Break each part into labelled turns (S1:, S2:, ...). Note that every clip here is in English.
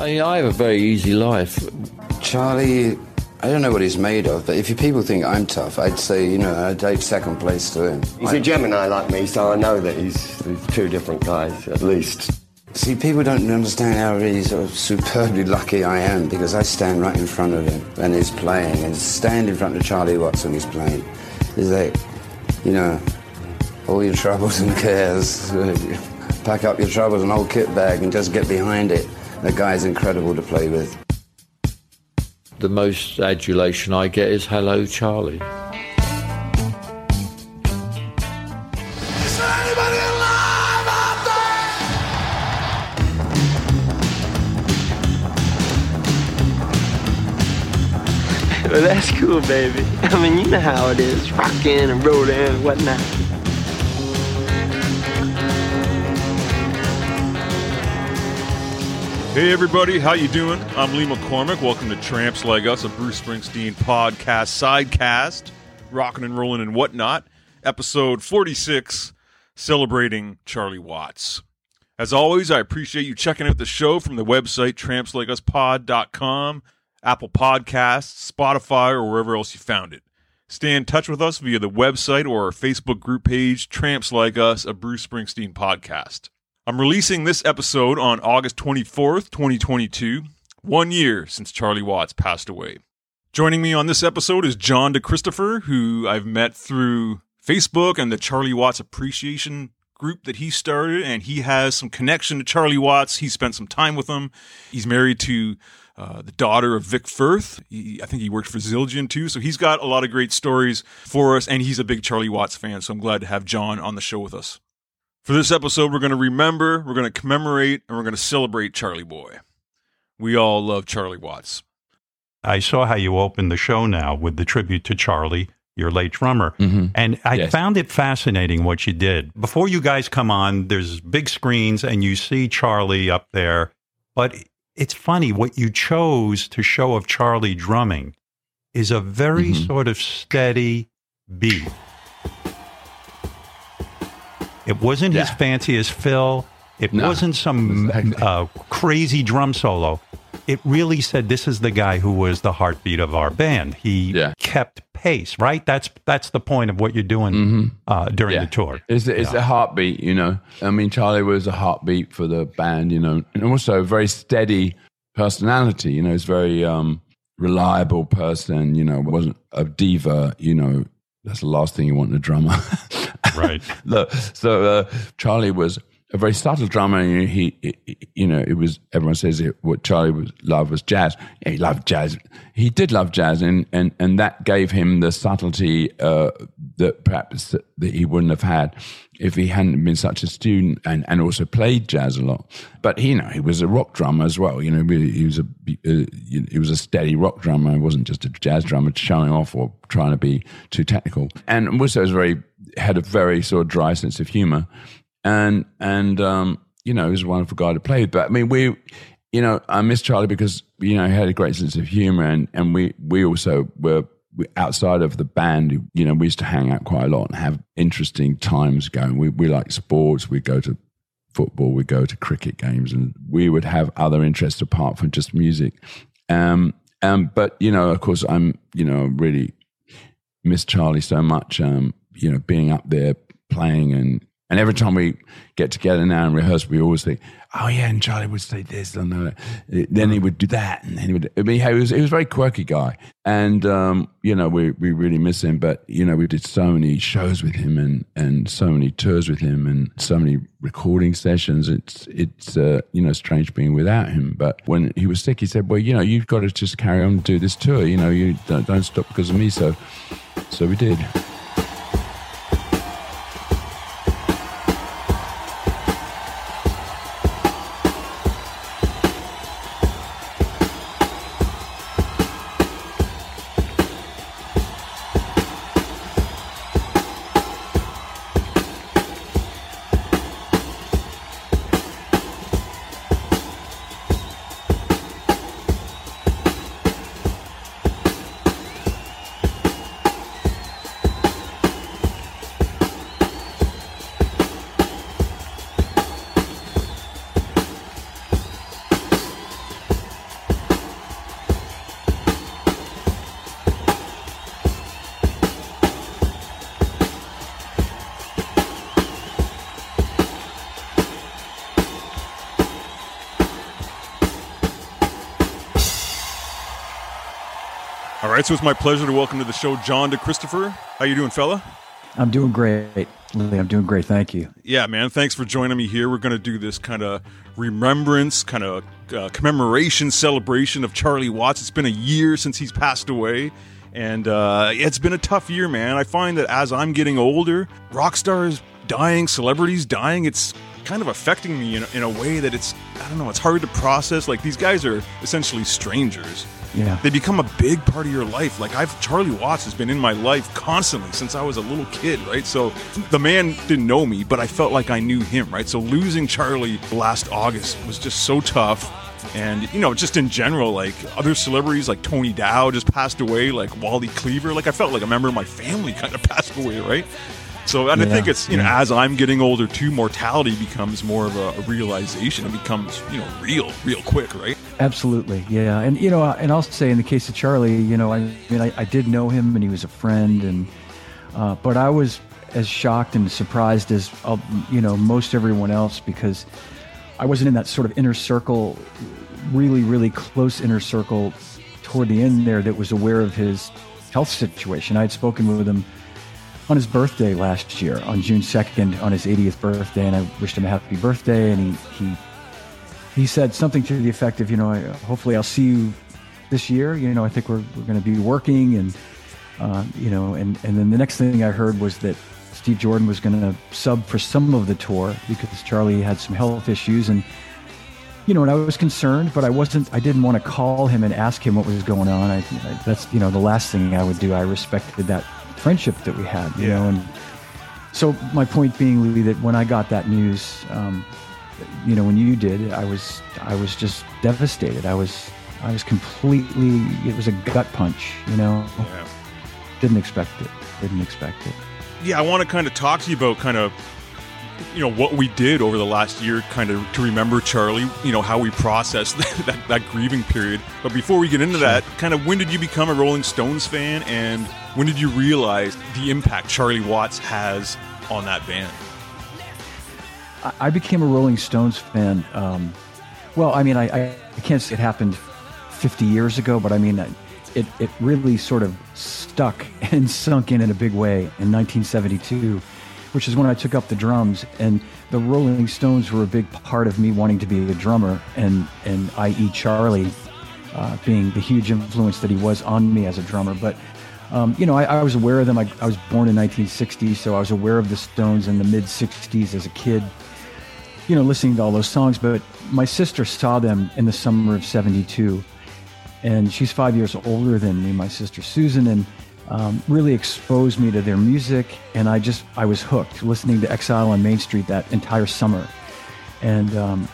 S1: I, I have a very easy life.
S2: Charlie, I don't know what he's made of, but if you people think I'm tough, I'd say, you know, I'd take second place to him.
S3: He's a Gemini like me, so I know that he's, he's two different guys, at least.
S2: See, people don't understand how really sort of superbly lucky I am because I stand right in front of him when he's playing and stand in front of Charlie Watts when he's playing. It's like, you know, all your troubles and cares, pack up your troubles and old kit bag and just get behind it. The guy's incredible to play with.
S1: The most adulation I get is hello, Charlie.
S4: Well, that's cool, baby. I mean, you know how it is, rocking and rolling and whatnot.
S5: Hey everybody, how you doing? I'm Lee McCormick. Welcome to Tramps Like Us, a Bruce Springsteen podcast sidecast, rocking and rolling and whatnot. Episode 46, celebrating Charlie Watts. As always, I appreciate you checking out the show from the website trampslikeUspod.com, Apple Podcasts, Spotify, or wherever else you found it. Stay in touch with us via the website or our Facebook group page, Tramps Like Us, a Bruce Springsteen podcast. I'm releasing this episode on August 24th, 2022, one year since Charlie Watts passed away. Joining me on this episode is John DeChristopher, who I've met through Facebook and the Charlie Watts Appreciation group that he started, and he has some connection to Charlie Watts. He spent some time with him. He's married to uh, the daughter of Vic Firth. He, I think he worked for Zildjian too, so he's got a lot of great stories for us, and he's a big Charlie Watts fan. So I'm glad to have John on the show with us. For this episode, we're going to remember, we're going to commemorate, and we're going to celebrate Charlie Boy. We all love Charlie Watts.
S6: I saw how you opened the show now with the tribute to Charlie, your late drummer. Mm-hmm. And I
S1: Yes.
S6: found it fascinating what you did. Before you guys come on, there's big screens and you see Charlie up there. But it's funny, what you chose to show of Charlie drumming is a very mm-hmm. sort of steady beat. It wasn't his
S7: Yeah.
S6: fanciest fill. It
S7: No,
S6: wasn't some
S7: exactly.
S6: uh, crazy drum solo. It really said this is the guy who was the heartbeat of our band. He
S7: Yeah.
S6: kept pace, right? That's that's the point of what you're doing uh, during
S7: Mm-hmm. Yeah.
S6: the tour.
S7: It's, it's
S6: Yeah.
S7: a heartbeat, you know. I mean, Charlie was a heartbeat for the band, you know, and also a very steady personality. You know, he's a very um, reliable person. You know, wasn't a diva. You know, that's the last thing you want in a drummer.
S6: Right.
S7: Look, so uh, Charlie was a very subtle drummer. And he, he, you know, it was everyone says it, what Charlie was loved was jazz. Yeah, he loved jazz. He did love jazz, and and and that gave him the subtlety uh, that perhaps that he wouldn't have had if he hadn't been such a student and, and also played jazz a lot. But he, you know, he was a rock drummer as well. You know, he was a uh, he was a steady rock drummer. He wasn't just a jazz drummer showing off or trying to be too technical. And also was very had a very sort of dry sense of humor, and and um, you know, he was a wonderful guy to play with. But I mean, we. You know, I miss Charlie because you know he had a great sense of humor, and, and we we also were outside of the band. You know, we used to hang out quite a lot and have interesting times going. We we like sports. We go to football. We go to cricket games, and we would have other interests apart from just music. Um, um, but you know, of course, I'm you know really miss Charlie so much. Um, you know, being up there playing and and every time we get together now and rehearse, we always think, oh yeah, and Charlie would say this and that. then he would do that, and then he would. I mean, he was he was a very quirky guy, and um, you know, we we really miss him. But you know, we did so many shows with him and and so many tours with him and so many recording sessions. It's it's uh, you know strange being without him. But when he was sick, he said, well, you know, you've got to just carry on and do this tour. You know, you don't, don't stop because of me. So so we did.
S5: All right, so it's my pleasure to welcome to the show John DeChristopher. How you doing, fella?
S8: I'm doing great. Lee, I'm doing great. Thank you.
S5: Yeah, man. Thanks for joining me here. We're going to do this kind of remembrance, kind of uh, commemoration, celebration of Charlie Watts. It's been a year since he's passed away. And uh, it's been a tough year, man. I find that as I'm getting older, rock stars dying, celebrities dying, it's kind of affecting me in in a way that it's, I don't know, it's hard to process. Like, these guys are essentially strangers.
S8: Yeah.
S5: They become a big part of your life. Like I've Charlie Watts has been in my life constantly since I was a little kid, right? So the man didn't know me, but I felt like I knew him, right? So losing Charlie last August was just so tough. And you know, just in general, like other celebrities like Tony Dow just passed away, like Wally Cleaver. Like I felt like a member of my family kind of passed away, right? So, and I think it's you know, as I'm getting older too, mortality becomes more of a, a realization. It becomes you know real, real quick, right?
S8: Absolutely. Yeah. And, you know, and I'll say in the case of Charlie, you know, I mean, I, I did know him and he was a friend. And, uh, but I was as shocked and surprised as, uh, you know, most everyone else because I wasn't in that sort of inner circle, really, really close inner circle toward the end there that was aware of his health situation. I had spoken with him on his birthday last year, on June 2nd, on his 80th birthday, and I wished him a happy birthday. And he, he he said something to the effect of, you know, hopefully I'll see you this year. You know, I think we're, we're going to be working. And, uh, you know, and, and then the next thing I heard was that Steve Jordan was going to sub for some of the tour because Charlie had some health issues. And, you know, and I was concerned, but I wasn't, I didn't want to call him and ask him what was going on. I, I that's, you know, the last thing I would do. I respected that friendship that we had, you
S5: Yeah.
S8: know, and so my point being, Louis, that when I got that news, um, you know, when you did, I was, I was just devastated. I was, I was completely. It was a gut punch. You know,
S5: Yeah.
S8: didn't expect it. Didn't expect it.
S5: yeah, I want to kind of talk to you about kind of you know what we did over the last year, kind of to remember Charlie. You know how we processed that, that grieving period. But before we get into that, kind of when did you become a Rolling Stones fan, and when did you realize the impact Charlie Watts has on that band?
S8: I, became a Rolling Stones fan. Um, well, I mean, I, I, I can't say it happened 50 years ago, but I mean, it, it really sort of stuck and sunk in in a big way in 1972, which is when I took up the drums. And the Rolling Stones were a big part of me wanting to be a drummer, and, and i.e., Charlie uh, being the huge influence that he was on me as a drummer. But um, you know, I, I was aware of them. I, I was born in 1960, so I was aware of the Stones in the mid 60s as a kid you know, listening to all those songs. But my sister saw them in the summer of '72, and she's five years older than me. My sister Susan, and um, really exposed me to their music, and I just I was hooked listening to Exile on Main Street that entire summer, and um,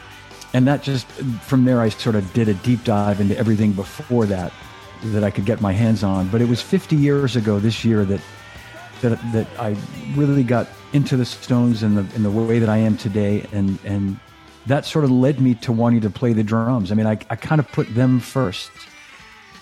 S8: and that just from there I sort of did a deep dive into everything before that that I could get my hands on. But it was 50 years ago this year that that that I really got into the Stones in the in the way that I am today, and and that sort of led me to wanting to play the drums. I mean, I I kind of put them first,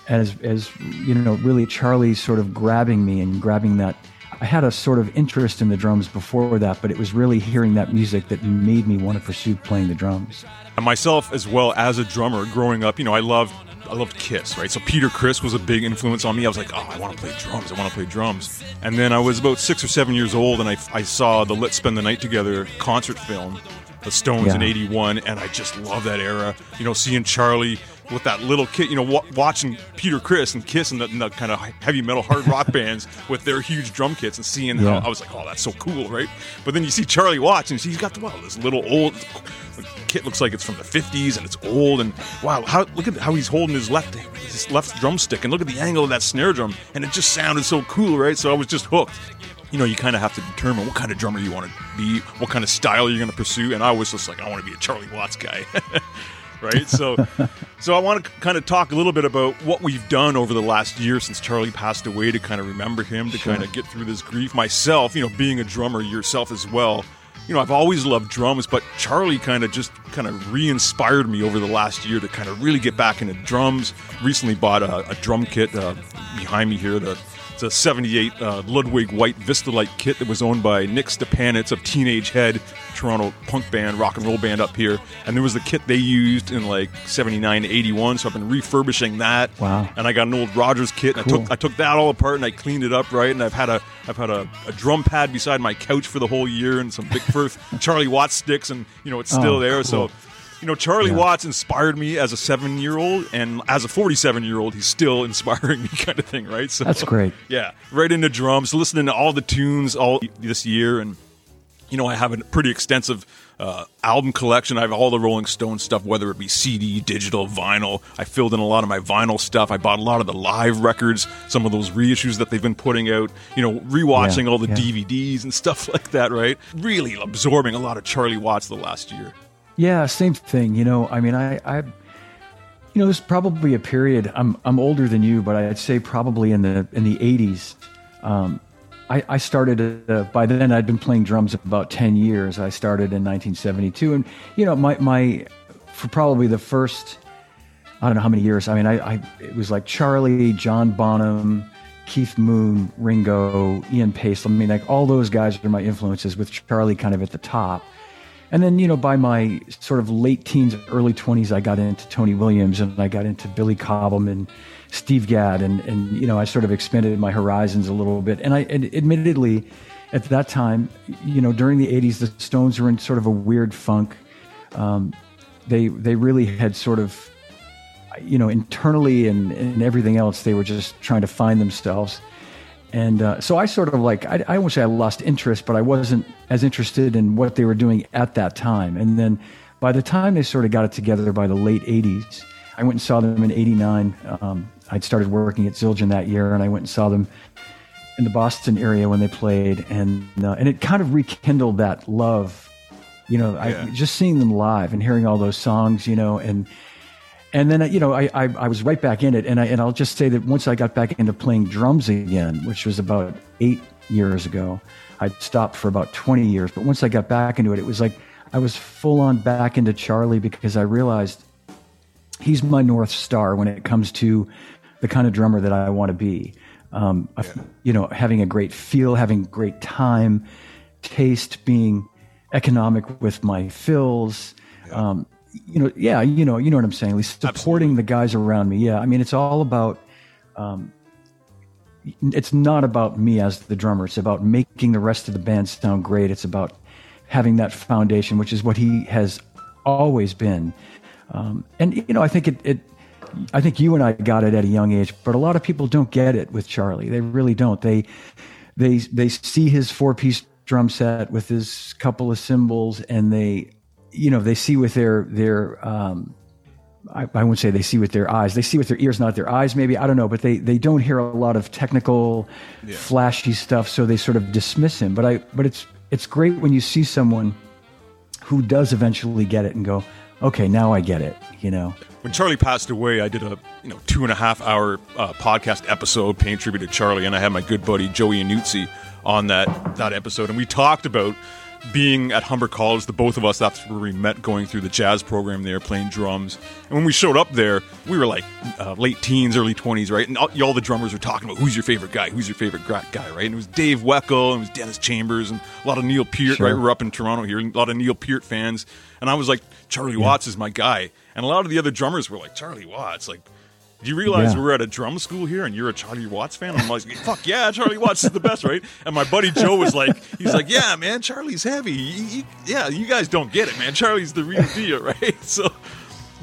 S8: as as you know, really Charlie sort of grabbing me and grabbing that. I had a sort of interest in the drums before that, but it was really hearing that music that made me want to pursue playing the drums.
S5: And myself as well as a drummer growing up, you know, I loved I loved Kiss, right? So Peter Criss was a big influence on me. I was like, oh, I want to play drums. I want to play drums. And then I was about six or seven years old, and I, I saw the Let's Spend the Night Together concert film, The Stones in '81, and I just love that era. You know, seeing Charlie with that little kid, you know, wa- watching Peter Criss and Kiss and the, and the kind of heavy metal hard rock bands with their huge drum kits and seeing
S8: Yeah.
S5: how I was like, oh, that's so cool, right? But then you see Charlie Watts, and he's got the, well, this little old kit looks like it's from the 50s and it's old and wow how look at how he's holding his left his left drumstick and look at the angle of that snare drum and it just sounded so cool right so i was just hooked you know you kind of have to determine what kind of drummer you want to be what kind of style you're going to pursue and i was just like i want to be a charlie watts guy right so so i want to kind of talk a little bit about what we've done over the last year since charlie passed away to kind of remember him to kind of get through this grief myself you know being a drummer yourself as well you know, I've always loved drums, but Charlie kind of just kind of re-inspired me over the last year to kind of really get back into drums. Recently bought a, a drum kit uh, behind me here. The it's a '78 uh, Ludwig White Vistalite kit that was owned by Nick Stipanitz of Teenage Head. Toronto punk band, rock and roll band up here, and there was the kit they used in like 79 81. So I've been refurbishing that.
S8: Wow.
S5: And I got an old Rogers kit, and I took I took that all apart and I cleaned it up right, and I've had a I've had a, a drum pad beside my couch for the whole year, and some Vic Firth Charlie Watts sticks, and you know it's oh, still
S8: Oh,
S5: there.
S8: cool.
S5: So. You know, Charlie
S8: Yeah.
S5: Watts inspired me as a seven-year-old, and as a forty-seven-year-old, he's still inspiring me, kind of thing, right? So
S8: That's great.
S5: yeah, right into drums, listening to all the tunes all this year, and you know I have a pretty extensive uh, album collection. I have all the Rolling Stone stuff, whether it be CD, digital, vinyl. I filled in a lot of my vinyl stuff. I bought a lot of the live records, some of those reissues that they've been putting out. You know, rewatching
S8: Yeah,
S5: all the
S8: yeah.
S5: DVDs and stuff like that. Right, really absorbing a lot of Charlie Watts the last year.
S8: Yeah, same thing. You know, I mean, I, I, you know, there's probably a period. I'm I'm older than you, but I'd say probably in the in the '80s. Um, I, I started. Uh, by then, I'd been playing drums about ten years. I started in 1972, and you know, my my for probably the first. I don't know how many years. I mean, I, I it was like Charlie, John Bonham, Keith Moon, Ringo, Ian Paice. I mean, like all those guys are my influences, with Charlie kind of at the top. And then, you know, by my sort of late teens, early 20s, I got into Tony Williams and I got into Billy Cobham and Steve Gadd. And, and you know, I sort of expanded my horizons a little bit. And I, and admittedly, at that time, you know, during the 80s, the Stones were in sort of a weird funk. Um, they, they really had sort of, you know, internally and, and everything else, they were just trying to find themselves. And uh, so I sort of like, I, I won't say I lost interest, but I wasn't as interested in what they were doing at that time. And then by the time they sort of got it together by the late 80s, I went and saw them in 89. Um, I'd started working at Zildjian that year, and I went and saw them in the Boston area when they played. And, uh, and it kind of rekindled that love, you know,
S5: Yeah.
S8: I, just seeing them live and hearing all those songs, you know, and and then you know I, I I was right back in it, and I and I'll just say that once I got back into playing drums again, which was about eight years ago, I'd stopped for about twenty years. But once I got back into it, it was like I was full on back into Charlie because I realized he's my north star when it comes to the kind of drummer that I want to be. Um, I- You know, having a great feel, having great time, taste, being economic with my fills. Um, you know, yeah, you know, you know what I'm saying. At least supporting the guys around me. Yeah, I mean, it's all about. Um, it's not about me as the drummer. It's about making the rest of the band sound great. It's about having that foundation, which is what he has always been. Um, and you know, I think it, it. I think you and I got it at a young age, but a lot of people don't get it with Charlie. They really don't. They, they, they see his four-piece drum set with his couple of cymbals, and they, you know, they see with their their. Um, I, I wouldn't say they see with their eyes. They see with their ears, not their eyes. Maybe I don't know, but they they don't hear a lot of technical, flashy stuff, so they sort of dismiss him. But I but it's it's great when you see someone who does eventually get it and go, okay, now I get it. You know,
S5: when Charlie passed away, I did a you know two and a half hour uh, podcast episode paying tribute to Charlie, and I had my good buddy Joey Anuzzi on that that episode, and we talked about being at Humber College. The both of us, that's where we met, going through the jazz program there, playing drums. And when we showed up there, we were like uh, late teens, early twenties, right? And all, all the drummers were talking about who's your favorite guy, who's your favorite guy, right? And it was Dave Weckl, and it was Dennis Chambers, and a lot of Neil Peart,
S8: Sure.
S5: right? We're up in Toronto here, and a lot of Neil Peart fans. And I was like, Charlie Watts is my guy. And a lot of the other drummers were like, Charlie Watts, like, do you realize
S8: Yeah.
S5: we're at a drum school here and you're a Charlie Watts fan? I'm like, fuck yeah, Charlie Watts is the best, right? And my buddy Joe was like, he's like, yeah, man, Charlie's heavy. He- he- yeah, you guys don't get it, man. Charlie's the real deal, right? So,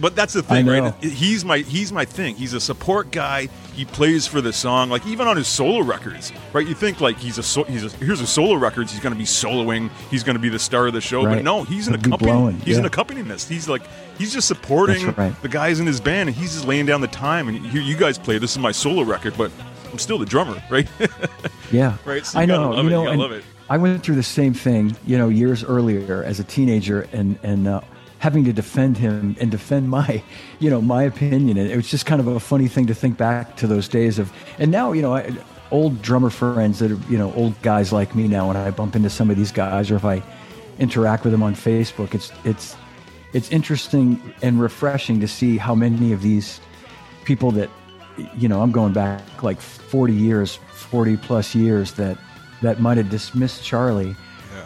S5: but that's the thing, right? He's my he's my thing. He's a support guy. He plays for the song, like even on his solo records, right? You think like he's a so, he's a, here's a solo records. He's going to be soloing. He's going to be the star of the show. But no, he's an
S8: He'll be
S5: accompanist.
S8: blowing,
S5: He's an
S8: yeah.
S5: accompanist. He's like he's just supporting
S8: right.
S5: the guys in his band, and he's just laying down the time. And here you guys play. This is my solo record, but I'm still the drummer, right?
S8: Yeah,
S5: Right, so you
S8: I know. you
S5: it, you
S8: know, and
S5: love it.
S8: I went through the same thing, you know, years earlier as a teenager, and and uh, having to defend him and defend my, you know, my opinion. And it was just kind of a funny thing to think back to those days of. And now, you know, I, old drummer friends that are, you know, old guys like me now. When I bump into some of these guys, or if I interact with them on Facebook, it's it's it's interesting and refreshing to see how many of these people that you know i'm going back like 40 years 40 plus years that that might have dismissed charlie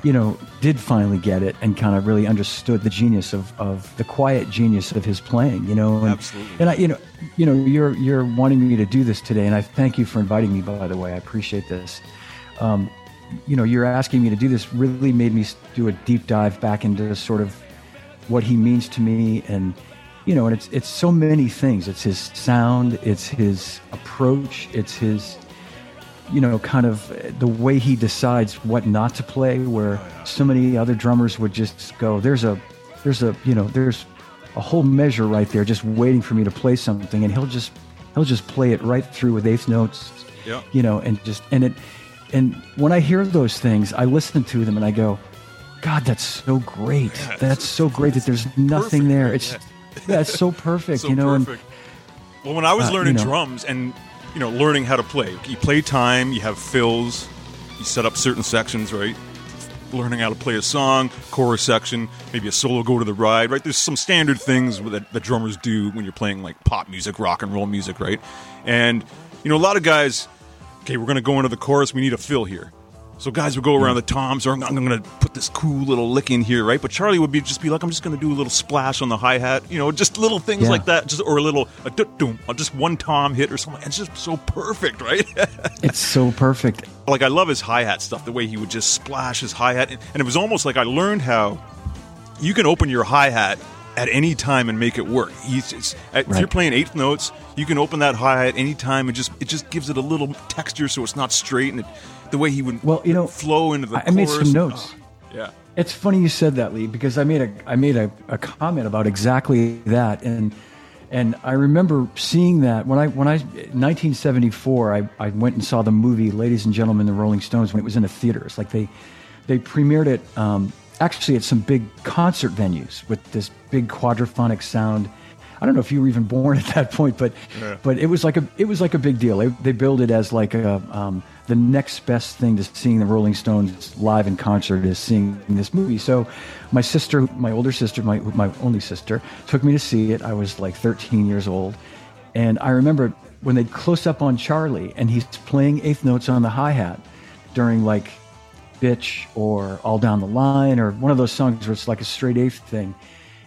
S8: you know, did finally get it and kind of really understood the genius of, of the quiet genius of his playing, you know. And,
S5: Absolutely.
S8: And I, you know, you know, you're you're wanting me to do this today, and I thank you for inviting me. By the way, I appreciate this. Um, you know, you're asking me to do this really made me do a deep dive back into sort of what he means to me, and you know, and it's it's so many things. It's his sound, it's his approach, it's his you know, kind of the way he decides what not to play, where oh, so many other drummers would just go, "There's a, there's a, you know, there's a whole measure right there, just waiting for me to play something," and he'll just, he'll just play it right through with eighth notes,
S5: Yeah.
S8: you know, and just, and it, and when I hear those things, I listen to them and I go, "God, that's so great! that's so great that there's nothing
S5: perfect,
S8: there. It's,
S5: Yeah.
S8: yeah, so perfect,
S5: so
S8: you know." And,
S5: perfect. well, when I was
S8: Uh, you
S5: learning
S8: know.
S5: drums and you know learning how to play, you play time, you have fills, you set up certain sections, right? Learning how to play a song, chorus section, maybe a solo go to the ride, right? There's some standard things that, that drummers do when you're playing like pop music, rock and roll music, right? And you know, a lot of guys, okay, we're going to go into the chorus. We need a fill here. So guys would go around hmm. the toms, or I'm, going to put this cool little lick in here, right? But Charlie would be just be like, I'm just going to do a little splash on the hi hat, you know, just little things
S8: Yeah.
S5: like that, just or a little a doom, just one tom hit or something. It's just so perfect, right?
S8: it's so perfect.
S5: like I love his hi hat stuff, the way he would just splash his hi hat, and, and it was almost like I learned how you can open your hi hat at any time and make it work. It's, if you're playing eighth notes, you can open that hi hat any time and just it just gives it a little texture, so it's not straight and it, the way he would
S8: Well, you know,
S5: flow into the
S8: I- I made some notes.
S5: Oh, yeah,
S8: It's funny you said that, Lee, because I made a I made a, a comment about exactly that, and and I remember seeing that when I when I 1974 I, I went and saw the movie Ladies and Gentlemen the Rolling Stones when it was in the theaters. Like they they premiered it um, actually at some big concert venues with this big quadraphonic sound. I don't know if you were even born at that point, but but it was like a it was like a big deal. They, they billed it as like a um, the next best thing to seeing the Rolling Stones live in concert is seeing this movie. So my sister, my older sister, my my only sister, took me to see it. I was like 13 years old, and I remember when they'd close up on Charlie and he's playing eighth notes on the hi hat during like bitch or all down the line or one of those songs where it's like a straight eighth thing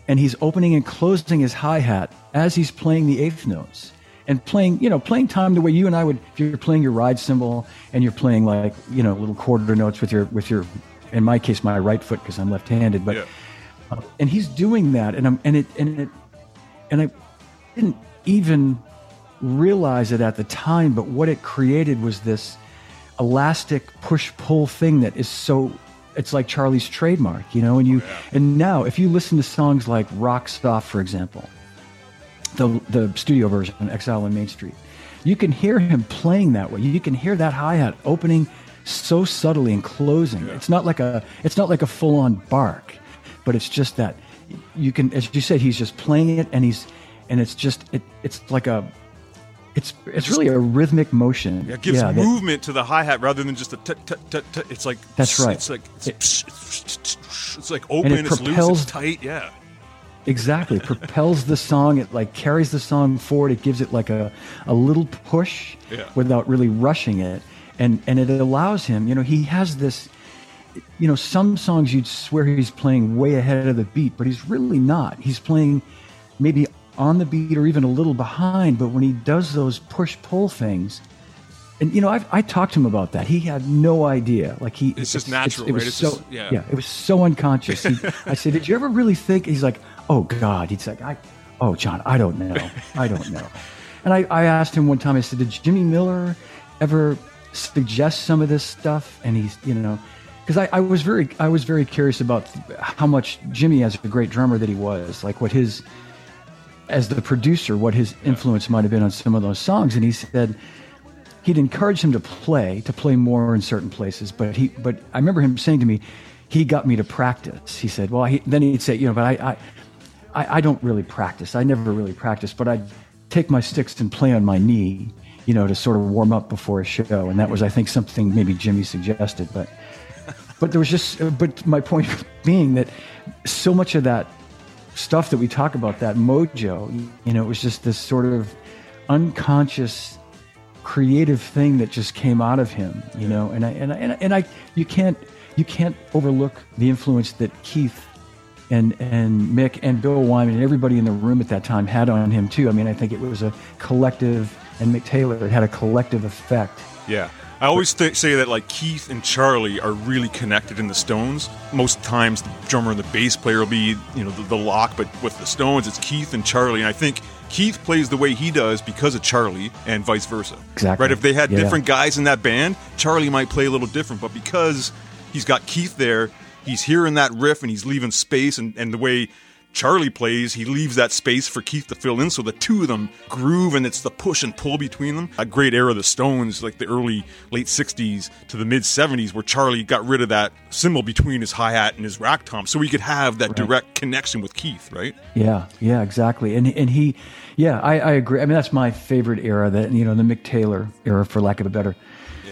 S8: and he's opening and closing his hi-hat as he's playing the eighth notes and playing you know playing time the way you and i would if you're playing your ride cymbal and you're playing like you know little quarter notes with your with your in my case my right foot because i'm left-handed but
S5: Yeah.
S8: uh, and he's doing that and i'm and it and it and i didn't even realize it at the time but what it created was this elastic push pull thing that is so it's like Charlie's trademark, you know, and you oh, and now if you listen to songs like Rocks Off, for example, the the studio version, Exile on Main Street, you can hear him playing that way. You can hear that hi-hat opening so subtly and closing. It's not like a it's not like a full-on bark, but it's just that you can as you said, he's just playing it and he's and it's just it, it's like a it's it's really a rhythmic motion.
S5: Yeah, it gives
S8: that-
S5: movement to the hi hat rather than just a tut tut tut tut. It's like
S8: That's right.
S5: It's like it's,
S8: It-
S5: it's like open,
S8: it
S5: it's loose,
S8: propels-
S5: it's tight. Yeah,
S8: Exactly. propels the song. It like carries the song forward. It gives it like a, a little push
S5: Yeah.
S8: without really rushing it. And and it allows him, you know, he has this you know, some songs you'd swear he's playing way ahead of the beat, but he's really not. He's playing maybe on the beat or even a little behind, but when he does those push pull things, and you know, I've, I talked to him about that. He had no idea. Like he,
S5: It's just natural,
S8: it was
S5: right?
S8: So,
S5: just- yeah.
S8: it was so unconscious. He, I said, "Did you ever really think?" He's like, "Oh God." He's like, "I, oh John, I don't know. I don't know." And I, I asked him one time. I said, "Did Jimmy Miller ever suggest some of this stuff?" And he's, you know, because I, I was very, I was very curious about how much Jimmy, as a great drummer that he was, like what his, as the producer, what his influence might have been on some of those songs. And he said he'd encourage him to play, to play more in certain places. But he, but I remember him saying to me, he got me to practice. He said, well, he, then he'd say, you know, but I, I, I, I don't really practice. I never really practice, but I'd take my sticks and play on my knee, you know, to sort of warm up before a show. And that was, I think, something maybe Jimmy suggested. But, but there was just, but my point being that so much of that stuff that we talk about, that mojo, you know, it was just this sort of unconscious creative thing that just came out of him, you know, and I, and I, and I, and I you can't, you can't overlook the influence that Keith and and Mick and Bill Wyman and everybody in the room at that time had on him too. I mean, I think it was a collective, and Mick Taylor it had a collective effect.
S5: Yeah. I always th- say that like Keith and Charlie are really connected in the Stones. Most times the drummer and the bass player will be, you know, the, the lock, but with the Stones it's Keith and Charlie. And I think Keith plays the way he does because of Charlie and vice versa.
S8: Exactly.
S5: Right? If they had
S8: Yeah.
S5: different guys in that band, Charlie might play a little different, but because he's got Keith there, he's hearing that riff and he's leaving space and, and the way Charlie plays, he leaves that space for Keith to fill in, so the two of them groove, and it's the push and pull between them. A great era of the Stones, like the early late '60s to the mid '70s, where Charlie got rid of that cymbal between his hi hat and his rack tom, so he could have that direct connection with Keith, right?
S8: Yeah, yeah, exactly. And and he, yeah, I, I agree. I mean, that's my favorite era. That you know, the Mick Taylor era, for lack of a better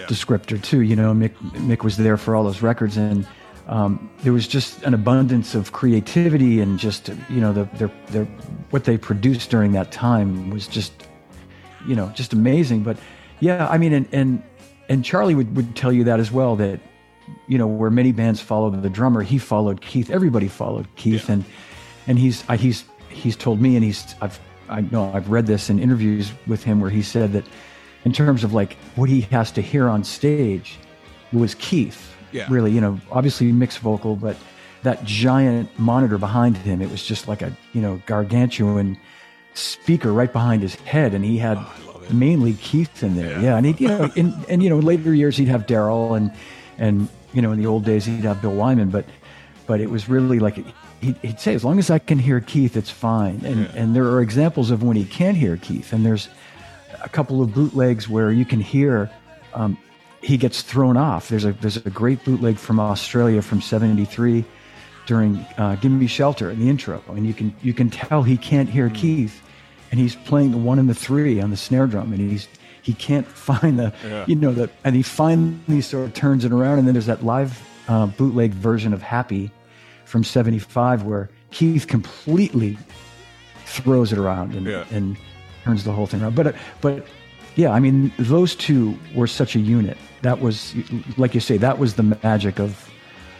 S8: descriptor, too. You know, Mick Mick was there for all those records, and um, there was just an abundance of creativity and just you know the their their what they produced during that time was just you know just amazing. But yeah, I mean, and and and Charlie would would tell you that as well that you know where many bands follow the drummer, he followed Keith. Everybody followed Keith, and and he's I, he's he's told me, and he's I've I know I've read this in interviews with him where he said that in terms of like what he has to hear on stage was Keith.
S5: Yeah.
S8: Really, you know, obviously mixed vocal, but that giant monitor behind him, it was just like a you know gargantuan speaker right behind his head, and he had mainly Keith in there. Yeah, and he, you know, in and you know, in later years he'd have Darryl, and and you know, in the old days he'd have Bill Wyman, but but it was really like he'd, he'd say, as long as I can hear Keith, it's fine. And and there are examples of when he can't hear Keith, and there's a couple of bootlegs where you can hear. Um, he gets thrown off. There's a there's a great bootleg from Australia from '73 during uh, "Gimme Shelter" in the intro, and you can you can tell he can't hear Keith, and he's playing the one and the three on the snare drum, and he's he can't find the
S5: Yeah.
S8: you know the and he finally sort of turns it around, and then there's that live uh, bootleg version of "Happy" from '75 where Keith completely throws it around and,
S5: Yeah.
S8: and turns the whole thing around. But but yeah, I mean those two were such a unit. That was like you say, that was the magic of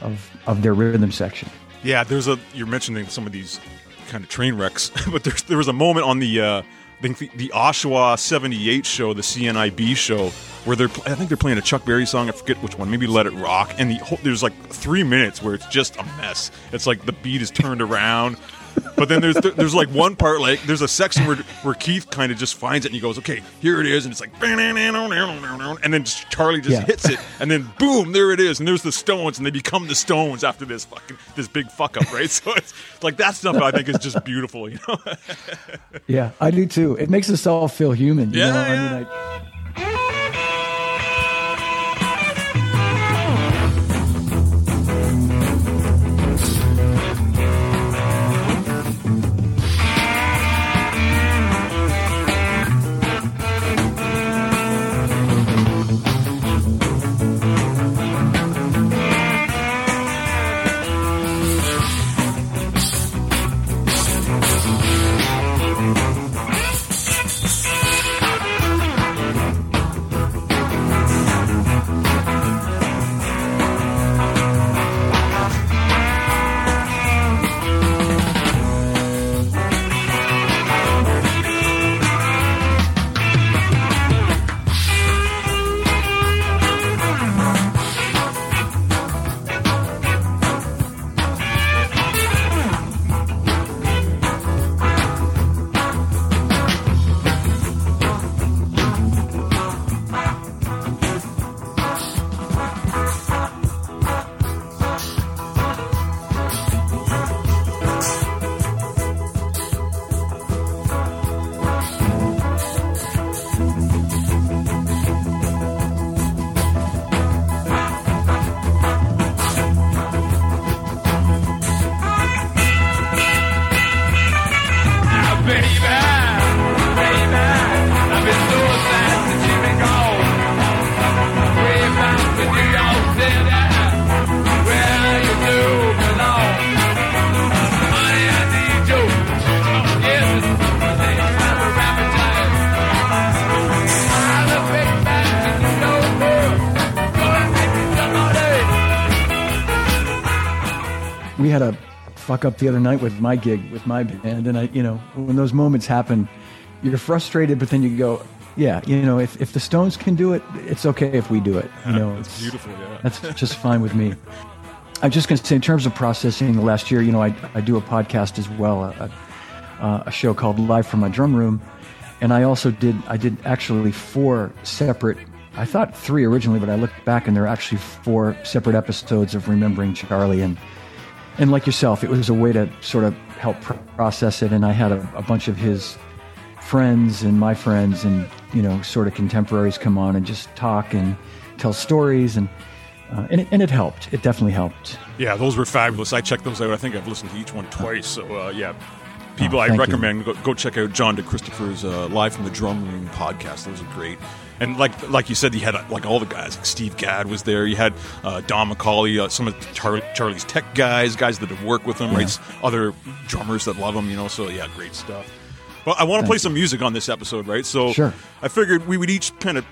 S8: of of their rhythm section.
S5: Yeah, there's a. You're mentioning some of these kind of train wrecks, but there's there was a moment on the uh, I think the, the Oshawa '78 show, the CNIB show, where they're I think they're playing a Chuck Berry song. I forget which one. Maybe Let It Rock. And the whole, there's like three minutes where it's just a mess. It's like the beat is turned around. But then there's there's like one part like there's a section where where Keith kind of just finds it and he goes okay here it is and it's like and then just Charlie just
S8: Yeah.
S5: hits it and then boom there it is and there's the Stones and they become the Stones after this fucking this big fuck up right so it's like that stuff I think is just beautiful you know
S8: Yeah, I do too. It makes us all feel human. You
S5: Yeah,
S8: know? I mean, I, up the other night with my gig with my band, and I, you know, when those moments happen, you're frustrated, but then you go, yeah, you know, if, if the Stones can do it, it's okay if we do it. You know,
S5: It's
S8: it's,
S5: beautiful, yeah.
S8: that's just fine with me. I'm just going to say, in terms of processing the last year, you know, I, I do a podcast as well, a, a, a show called Live from My Drum Room, and I also did I did actually four separate. I thought three originally, but I looked back and there are actually four separate episodes of Remembering Charlie, and and like yourself, it was a way to sort of help pr- process it. And I had a, a bunch of his friends and my friends and you know sort of contemporaries come on and just talk and tell stories and uh, and, it, and it helped. It definitely helped.
S5: Yeah, those were fabulous. I checked those out. I think I've listened to each one twice. So uh, yeah, people,
S8: Oh,
S5: I recommend go, go check out John DeChristopher's uh, Live from the Drum Room podcast. Those are great. And like like you said, he had uh, like all the guys. Like Steve Gadd was there. You had uh, Don McCauley, uh, some of Char- Charlie's tech guys, guys that have worked with him, right? Other drummers that love him, you know. So yeah, great stuff. Well, I want to play some music on this episode, right? So
S8: Sure.
S5: I figured we would each kind of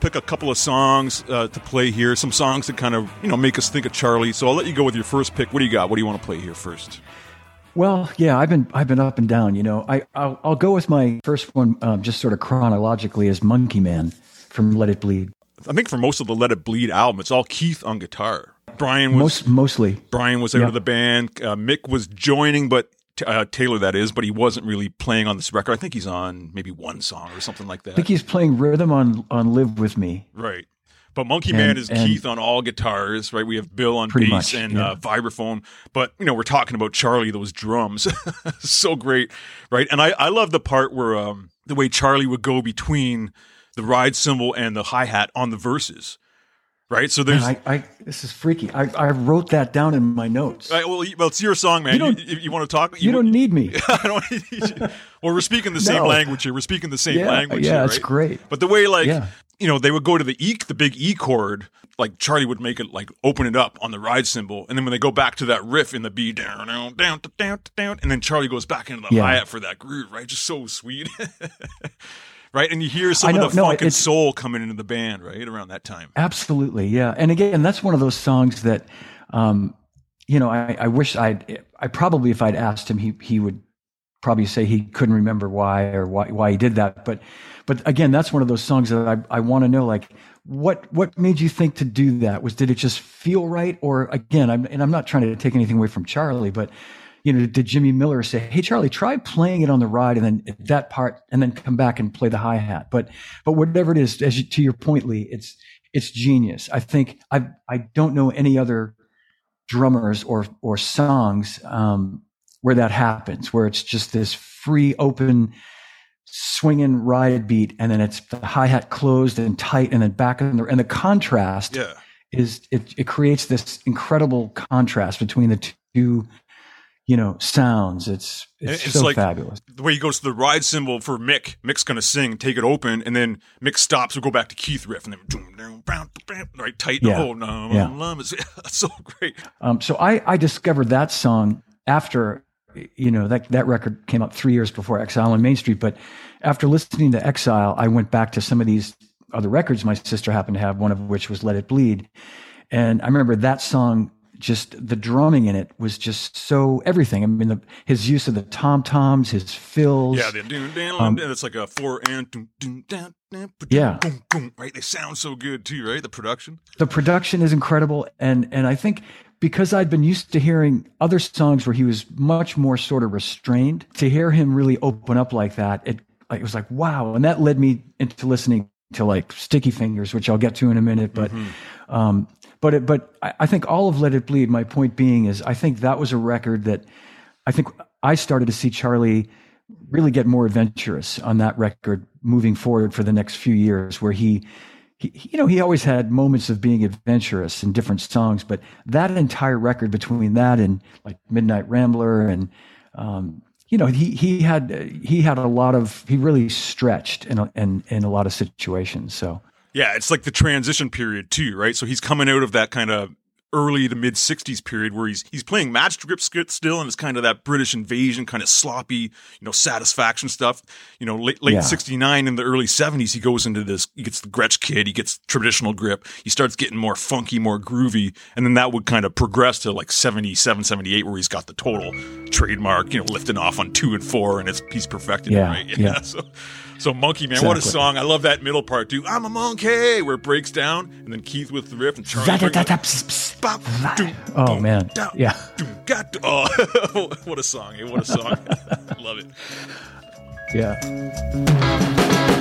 S5: pick a couple of songs uh, to play here. Some songs that kind of you know make us think of Charlie. So I'll let you go with your first pick. What do you got? What do you want to play here first?
S8: Well, yeah, I've been I've been up and down. You know, I I'll, I'll go with my first one, um, just sort of chronologically, as Monkey Man from Let It Bleed.
S5: I think for most of the Let It Bleed album, it's all Keith on guitar. Brian was
S8: Most mostly,
S5: Brian was out
S8: Yeah.
S5: of the band. Uh, Mick was joining, but uh, Taylor that is, but he wasn't really playing on this record. I think he's on maybe one song or something like that.
S8: I think he's playing rhythm on on Live with Me.
S5: Right. But Monkey
S8: And-
S5: Man is Keith on all guitars, right? We have Bill on bass
S8: much,
S5: and
S8: yeah.
S5: uh, vibraphone. But, you know, we're talking about Charlie, those drums. so great, right? And I, I love the part where um, the way Charlie would go between the ride cymbal and the hi hat on the verses, right? So there's.
S8: I, I this is freaky. I, I wrote that down in my notes.
S5: Right, well, well, it's your song, man.
S8: You
S5: You,
S8: don't-
S5: you, want to talk?
S8: you don't need me.
S5: I don't need you. Well, we're speaking the same
S8: No.
S5: language here. We're speaking the same
S8: Yeah,
S5: language
S8: yeah,
S5: here,
S8: it's great.
S5: But the way, like,
S8: Yeah.
S5: You know, they would go to the E, the big E chord, like Charlie would make it, like, open it up on the ride cymbal. And then when they go back to that riff in the B, down, down, down, down, down, and then Charlie goes back into the
S8: Yeah.
S5: hi-hat for that groove, right? Just so sweet. right? And you hear some
S8: know,
S5: of the
S8: no,
S5: funk and soul coming into the band, right? Around that time.
S8: Absolutely, yeah. And again, that's one of those songs that, um, you know, I, I wish I'd. I probably, if I'd asked him, he he would probably say he couldn't remember why or why why he did that. But but again, that's one of those songs that I I want to know like what what made you think to do that? Was did it just feel right, or again, I'm and I'm not trying to take anything away from Charlie, but you know, did Jimmy Miller say, "Hey, Charlie, try playing it on the ride, and then that part, and then come back and play the hi hat"? But but whatever it is, as you, to your point, Lee, it's it's genius. I think I I don't know any other drummers or or songs um, where that happens, where it's just this free, open, swinging ride beat, and then it's the hi hat closed and tight, and then back in the and the contrast
S5: Yeah.
S8: is it it creates this incredible contrast between the two, you know, sounds. It's it's,
S5: It's
S8: so
S5: like-
S8: fabulous.
S5: the way he goes to the ride cymbal for Mick. Mick's gonna sing, take it open, and then Mick stops. We'll go back to Keith riff, and then doom, doom, bam, bam, right tight.
S8: Yeah.
S5: Oh no,
S8: Yeah.
S5: it's so great.
S8: Um, so I, I discovered that song after, you know, that, that record came out three years before Exile on Main Street. But after listening to Exile, I went back to some of these other records my sister happened to have, one of which was Let It Bleed. And I remember that song, just the drumming in it was just so everything. I mean, the, his use of the tom toms, his fills.
S5: Yeah, the
S8: Um,
S5: and it's like a four and doom, doom, down, down, ba-
S8: Yeah.
S5: right. They sound so good too, right? The production.
S8: the production is incredible and and i think because i'd been used to hearing other songs where he was much more sort of restrained to hear him really open up like that it it was like wow. And that led me into listening to like sticky fingers which i'll get to in a minute but um but it, but I, I think all of let it bleed my point being is i think that was a record that i think i started to see charlie really get more adventurous on that record moving forward for the next few years where he he, you know, he always had moments of being adventurous in different songs, but that entire record between that and like Midnight Rambler and, um, you know, he, he had, he had a lot of, he really stretched in, a, in, in a lot of situations. So
S5: Yeah, it's like the transition period too, right? So he's coming out of that kind of early to mid 60s period where he's he's playing match grip still and it's kind of that British invasion kind of sloppy, you know, satisfaction stuff. You know, late late
S9: Yeah.
S5: 69 and the early 70s he goes into this he gets the Gretsch kid, he gets traditional grip. He starts getting more funky, more groovy and then that would kind of progress to like 77 78 where he's got the total trademark, you know, lifting off on 2 and 4 and it's he's perfected it,
S9: Yeah,
S5: right?
S9: yeah.
S5: So so Monkey Man, what a song. I love that middle part too. I'm a monkey where it breaks down and then Keith with the riff and Charlie brings it- Bop, doom,
S9: Oh, man. Yeah.
S5: doom, got to- oh, what a song! eh? What a song! I love it.
S9: Yeah.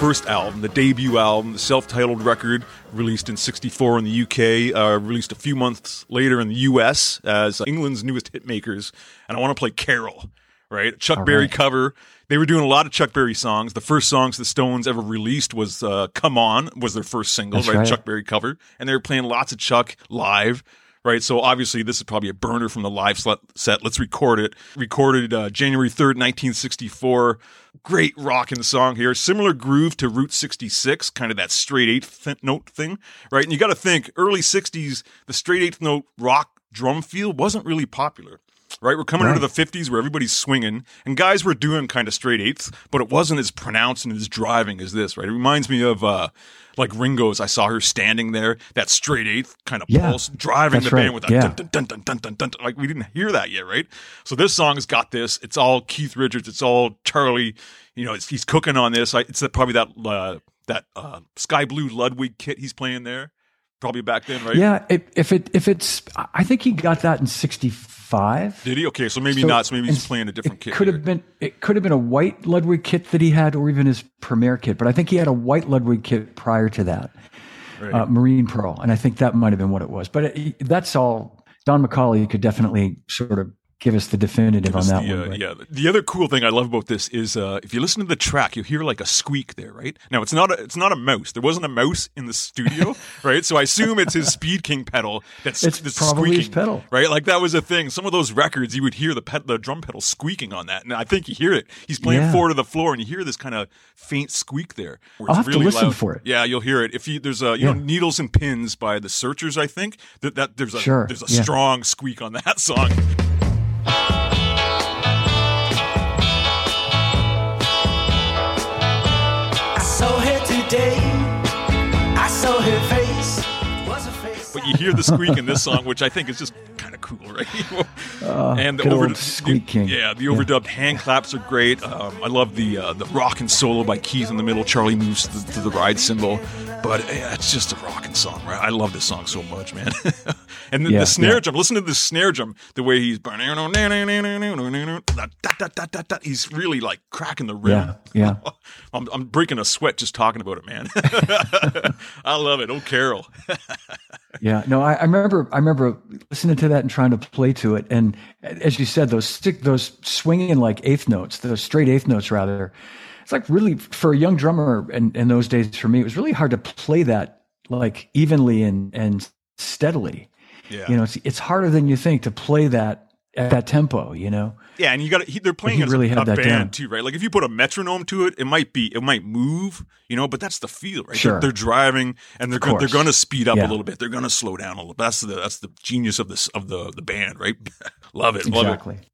S5: First album, the debut album, the self-titled record, released in '64 in the UK, uh, released a few months later in the US as England's newest hitmakers. And I want to play "Carol," right? Chuck
S9: All
S5: Berry
S9: right.
S5: cover. They were doing a lot of Chuck Berry songs. The first songs the Stones ever released was uh, "Come On" was their first single, right?
S9: right.
S5: Chuck Berry cover, and they were playing lots of Chuck live. Right, so obviously this is probably a burner from the live set. Let's record it. Recorded uh, January third, nineteen sixty-four. Great rocking song here. Similar groove to Route 66, kind of that straight eighth th- note thing, right? And you got to think early 60s, the straight eighth note rock drum feel wasn't really popular. Right, we're coming into
S8: Right.
S5: the '50s where everybody's swinging, and guys were doing kind of straight eighths, but it wasn't as pronounced and as driving as this. Right, it reminds me of uh, like Ringo's. I saw her standing there, that straight eighth kind of
S8: Yeah,
S5: pulse, driving the band with that
S8: yeah.
S5: dun, dun, dun, dun, dun, dun, dun. Like we didn't hear that yet, right? So this song's got this. It's all Keith Richards. It's all Charlie. You know, it's, he's cooking on this. I, it's probably that uh, that uh, sky blue Ludwig kit he's playing there. Probably back then, right?
S8: Yeah, it, if it if it's, I think he got that in '65.
S5: Did he? Okay, so maybe
S8: So-
S5: not. So maybe he's playing a different
S8: it
S5: kit.
S8: Could
S5: here.
S8: have been it could have been a white Ludwig kit that he had, or even his Premier kit. But I think he had a white Ludwig kit prior to that, uh, Marine Pearl, and I think that might have been what it was. But it, that's all. Don McCauley could definitely sort of give us the definitive on that
S5: the,
S8: one.
S5: uh, yeah, the other cool thing I love about this is uh, if you listen to the track, you'll hear like a squeak there, right? Now it's not a it's not a mouse. There wasn't a mouse in the studio, right? So I assume it's his Speed King pedal that's,
S8: It's
S5: that's
S8: probably his pedal.
S5: right? Like that was a thing. Some of those records, you would hear the ped- the drum pedal squeaking on that, and I think you hear it. He's playing
S8: Yeah.
S5: four to the floor, and you hear this kind of faint squeak there.
S8: I'll have to
S5: really
S8: listen
S5: loud.
S8: for it.
S5: Yeah, you'll hear it. If you there's a you know needles and pins by the Searchers, I think that that there's a
S8: Sure,
S5: there's a
S8: yeah.
S5: strong squeak on that song.
S4: I
S5: but you hear the squeak in this song, which I think is just kind of cool, right? and the over,
S8: old Squeak King.
S5: yeah, the overdubbed hand claps are great. Um, I love the uh, the rockin' solo by Keith in the middle. Charlie moves to the, to the ride cymbal, but yeah, it's just a rockin' song, right? I love this song so much, man. and the,
S8: Yeah,
S5: the snare
S8: yeah.
S5: drum, listen to the snare drum, the way he's he's really like cracking the rim.
S8: Yeah, yeah.
S5: I'm, I'm breaking a sweat just talking about it, man. I love it. Oh, Carol.
S8: Yeah, no, I, I remember. I remember listening to that and trying to play to it. And as you said, those stick, those swinging like eighth notes, those straight eighth notes, rather. It's like really for a young drummer, and in those days for me, it was really hard to play that like evenly and and steadily.
S5: Yeah.
S8: You know, it's it's harder than you think to play that at that tempo. You know.
S5: Yeah, and you got. They're playing as
S8: really
S5: a, a
S8: that
S5: band
S8: down.
S5: too, right? Like if you put a metronome to it, it might be, it might move, you know. But that's the feel, right?
S8: Sure.
S5: They're, they're driving, and they're go, they're going to speed up
S8: Yeah.
S5: a little bit. They're going to slow down a little. That's the that's the genius of this of the the band, right? love it, love it.
S8: Exactly.
S4: Oh,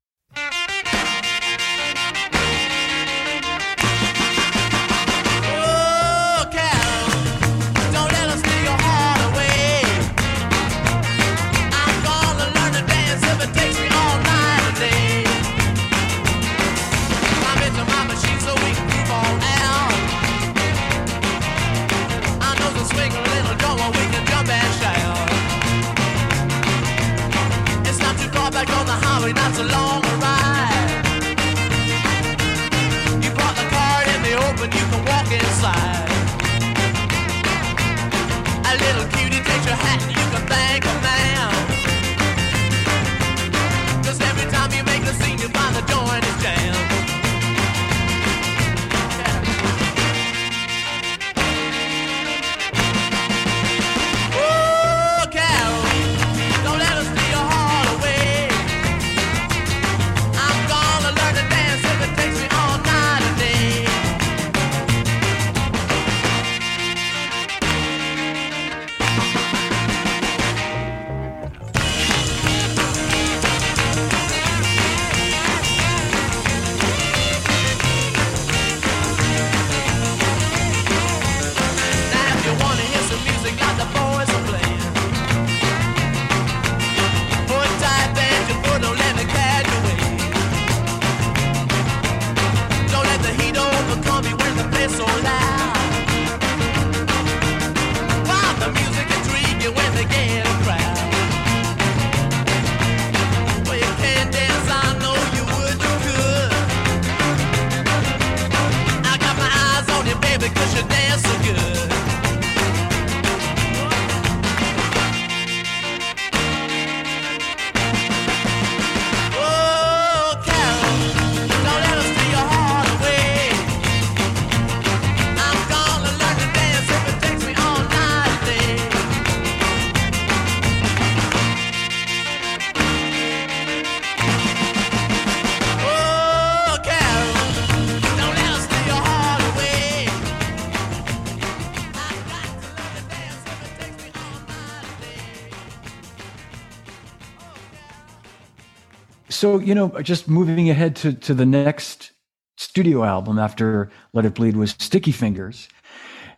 S4: so you
S8: know, just moving ahead to to the next studio album after Let It Bleed was Sticky Fingers,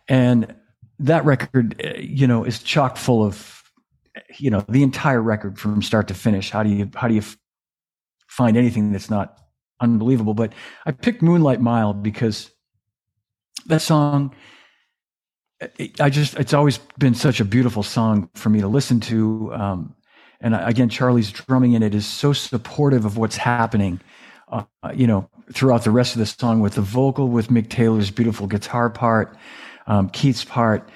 S8: and that record, uh, you know, is chock full of, you know, the entire record from start to finish. How do you how do you find anything that's not unbelievable? But I picked Moonlight Mile because that song. it- I just, it's always been such a beautiful song for me to listen to. Um, and again, Charlie's drumming in it is so supportive of what's happening, uh, you know, throughout the rest of the song with the vocal, with Mick Taylor's beautiful guitar part, um, Keith's part,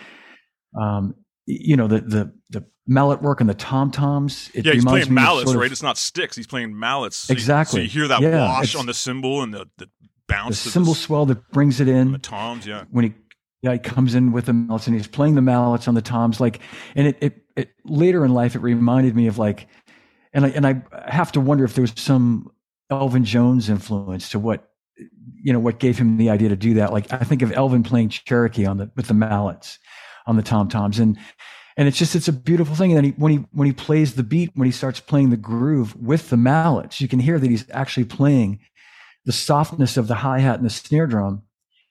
S8: um, you know, the, the, the mallet work and the tom toms.
S5: Yeah, he's playing mallets,
S8: sort of
S5: right? It's not sticks. He's playing mallets. So you-
S8: Exactly.
S5: So you hear that
S8: Yeah,
S5: wash on the cymbal and the, the
S8: The
S5: bounce. to
S8: cymbal swell that brings it in.
S5: the toms, yeah.
S8: when he he comes in with the mallets and he's playing the mallets on the toms like and it it, it later in life it reminded me of like and I and I have to wonder if there was some Elvin Jones influence to what you know what gave him the idea to do that. Like I think of Elvin playing Cherokee on the with the mallets on the tom toms. And and it's just it's a beautiful thing. And then he, when he when he plays the beat when he starts playing the groove with the mallets you can hear that he's actually playing the softness of the hi-hat and the snare drum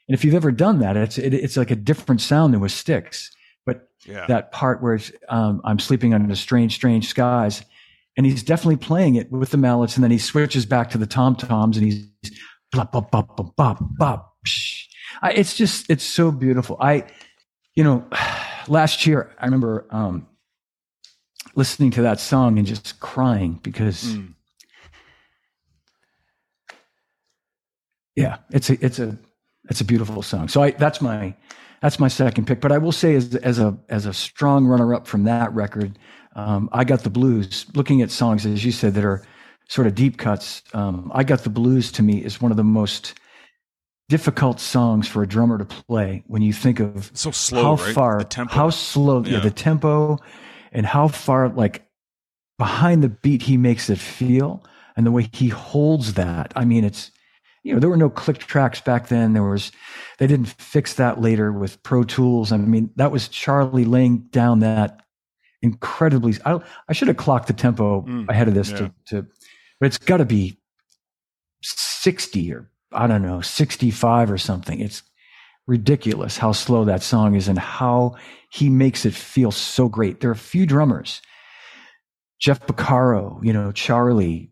S8: and if you've ever done that, it's it, it's like a different sound than with sticks. But
S5: Yeah.
S8: that part where it's, um, I'm sleeping under strange, strange skies, and he's definitely playing it with the mallets, and then he switches back to the tom toms, and he's bop bop bop bop bop bop. I, it's just it's so beautiful. I, you know, last year I remember um, listening to that song and just crying because.
S5: Mm.
S8: yeah it's a it's a it's a beautiful song so i that's my that's my second pick but i will say as as a as a strong runner up from that record um, i got the blues looking at songs as you said that are sort of deep cuts um, i got the blues to me is one of the most difficult songs for a drummer to play when you think of
S5: So slow,
S8: how
S5: right?
S8: far how slow yeah.
S5: Yeah.
S8: the tempo and how far like behind the beat he makes it feel and the way he holds that i mean it's you know there were no click tracks back then. There was they didn't fix that later with pro tools. I mean that was charlie laying down that incredibly i, I should have clocked the tempo
S5: Mm,
S8: ahead of this
S5: yeah.
S8: to, to but it's got to be 60 or i don't know 65 or something. It's ridiculous how slow that song is and how he makes it feel so great. There are a few drummers. Jeff Porcaro, you know charlie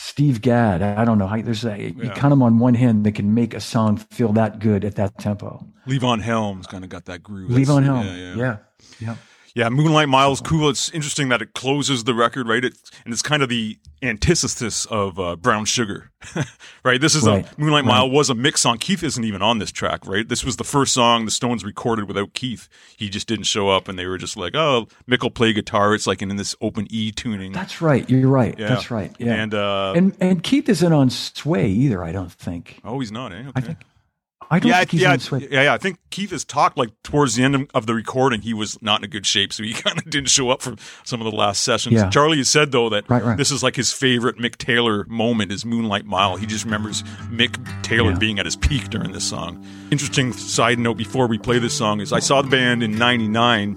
S8: Steve Gadd. I don't know. how There's a, you count them on one hand that can make a song feel that good at that tempo.
S5: Levon Helms kind of got that groove.
S8: Leave
S5: That's-
S8: on Helm.
S5: Yeah, yeah.
S8: Yeah. Yeah.
S5: Moonlight Miles, cool. It's interesting that it closes the record, right? It, and it's kind of the antithesis of uh, Brown Sugar, right? This is
S8: Right,
S5: a Moonlight
S8: right.
S5: Mile was a mix song. Keith isn't even on this track, right? This was the first song the Stones recorded without Keith. He just didn't show up, and they were just like, "Oh, Mick will play guitar." It's like in, this open E tuning.
S8: That's right. You're right.
S5: Yeah.
S8: That's right. Yeah.
S5: And uh,
S8: and and Keith isn't on Sway either. I don't think.
S5: oh, he's not, eh? Okay.
S8: I think. I don't
S5: yeah,
S8: think he's
S5: yeah,
S8: Sway.
S5: yeah, yeah. I think Keith has talked like towards the end of- of the recording, he was not in a good shape, so he kind of didn't show up for some of the last sessions.
S8: Yeah.
S5: Charlie has said though that
S8: Right, right.
S5: this is like his favorite Mick Taylor moment is Moonlight Mile. He just remembers Mick Taylor
S8: Yeah.
S5: being at his peak during this song. Interesting side note before we play this song is I saw the band in '99.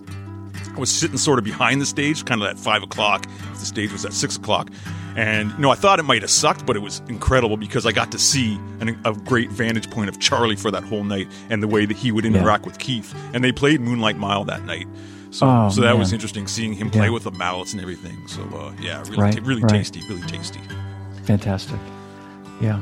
S5: I was sitting sort of behind the stage, kind of at five o'clock. The stage was at six o'clock. And, you know, I thought it might have sucked, but it was incredible because I got to see an, a great vantage point of Charlie for that whole night and the way that he would interact with Keith. And they played Moonlight Mile that night. So,
S8: Oh,
S5: so that was interesting seeing him play
S8: Yeah.
S5: with the mallets and everything. So, uh, yeah, really,
S8: Right,
S5: ta- really
S8: right.
S5: tasty, really tasty.
S8: Fantastic. Yeah.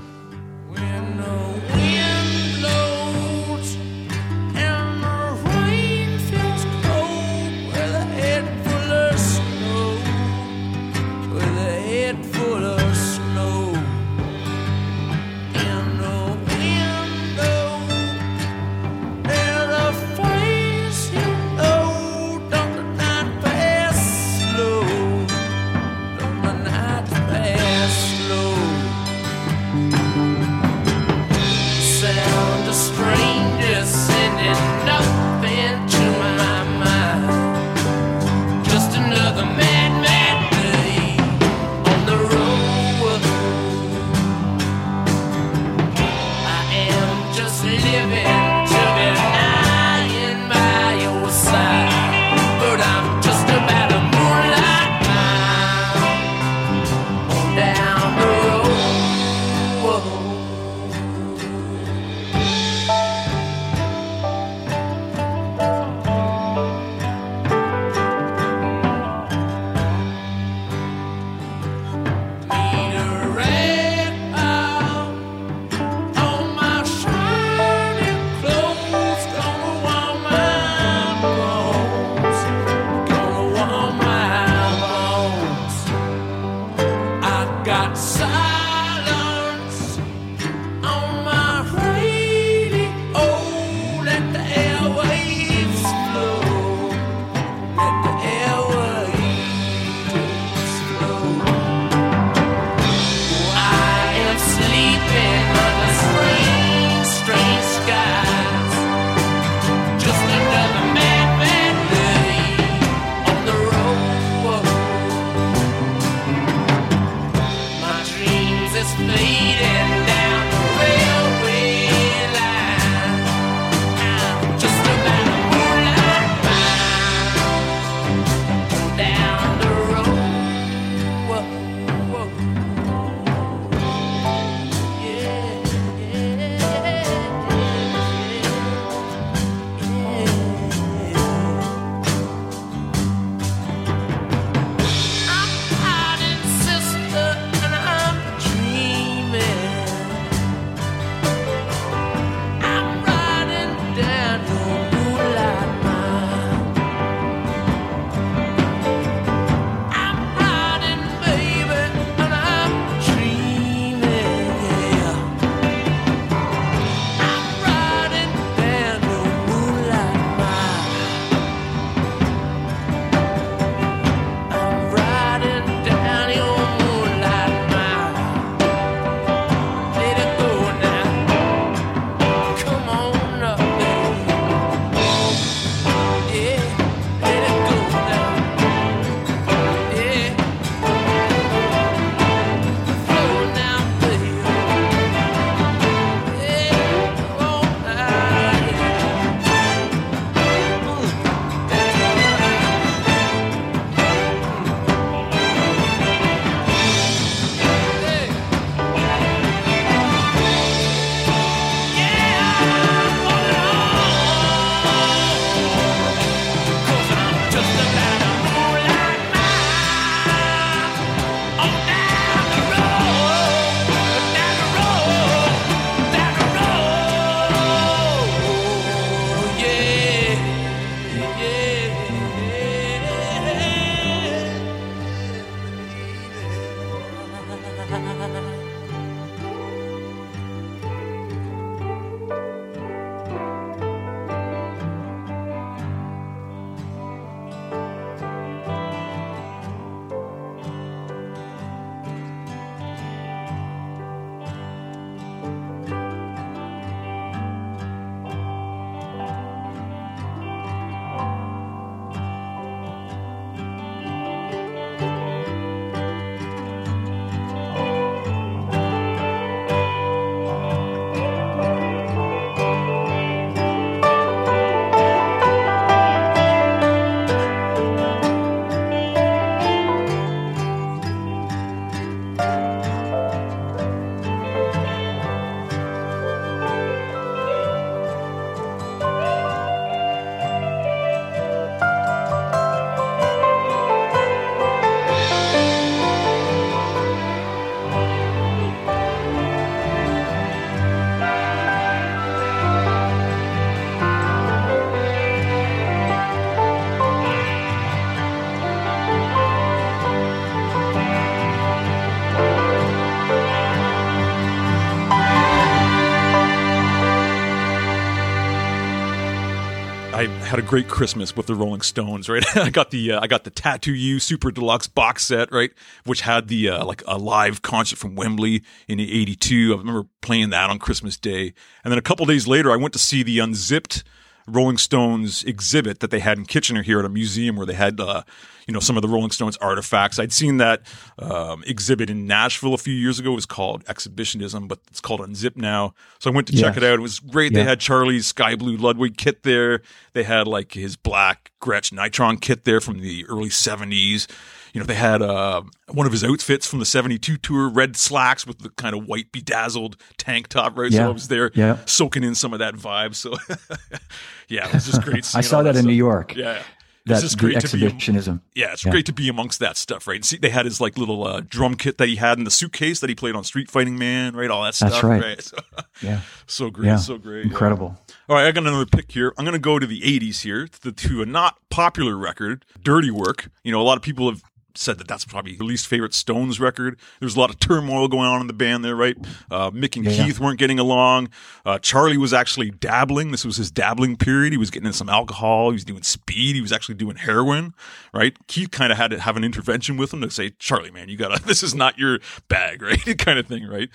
S5: Had a great Christmas with the Rolling Stones, right? I got the uh, I got the Tattoo You Super Deluxe box set, right, which had the uh, like a live concert from Wembley in '82. I remember playing that on Christmas Day, and then a couple days later, I went to see the Unzipped Rolling Stones exhibit that they had in Kitchener here at a museum where they had, uh, you know, some of the Rolling Stones artifacts. I'd seen that um, exhibit in Nashville a few years ago. It was called Exhibitionism, but it's called Unzip now. So I went to check it out. It was great. They had Charlie's sky blue Ludwig kit there. They had like his black Gretsch Nitron kit there from the early 70s. You know, they had uh, one of his outfits from the 72 tour, red slacks with the kind of white bedazzled tank top, right? So I was there
S8: Yeah.
S5: soaking in some of that vibe. So, yeah, it was just great.
S8: I saw
S5: all
S8: that in. New York.
S5: Yeah. yeah.
S8: That
S5: It's just great to be.
S8: exhibitionism.
S5: Yeah, it's
S8: Yeah.
S5: great to be amongst that stuff, right? And see, they had his like little uh, drum kit that he had in the suitcase that he played on Street Fighting Man, right? All that stuff,
S8: That's right.
S5: So,
S8: Yeah.
S5: so great,
S8: Yeah.
S5: so great, yeah.
S8: Incredible.
S5: All right, I got another pick here. I'm going to go to the 80s here, to, the, to a not popular record, Dirty Work. You know, a lot of people have said that that's probably your least favorite Stones record. There's a lot of turmoil going on in the band there, right? Uh, Mick and
S8: Yeah.
S5: Keith weren't getting along. Uh, Charlie was actually dabbling. This was his dabbling period. He was getting in some alcohol. He was doing speed. He was actually doing heroin, right? Keith kind of had to have an intervention with him to say, Charlie, man, you gotta, this is not your bag, right? kind of thing, right?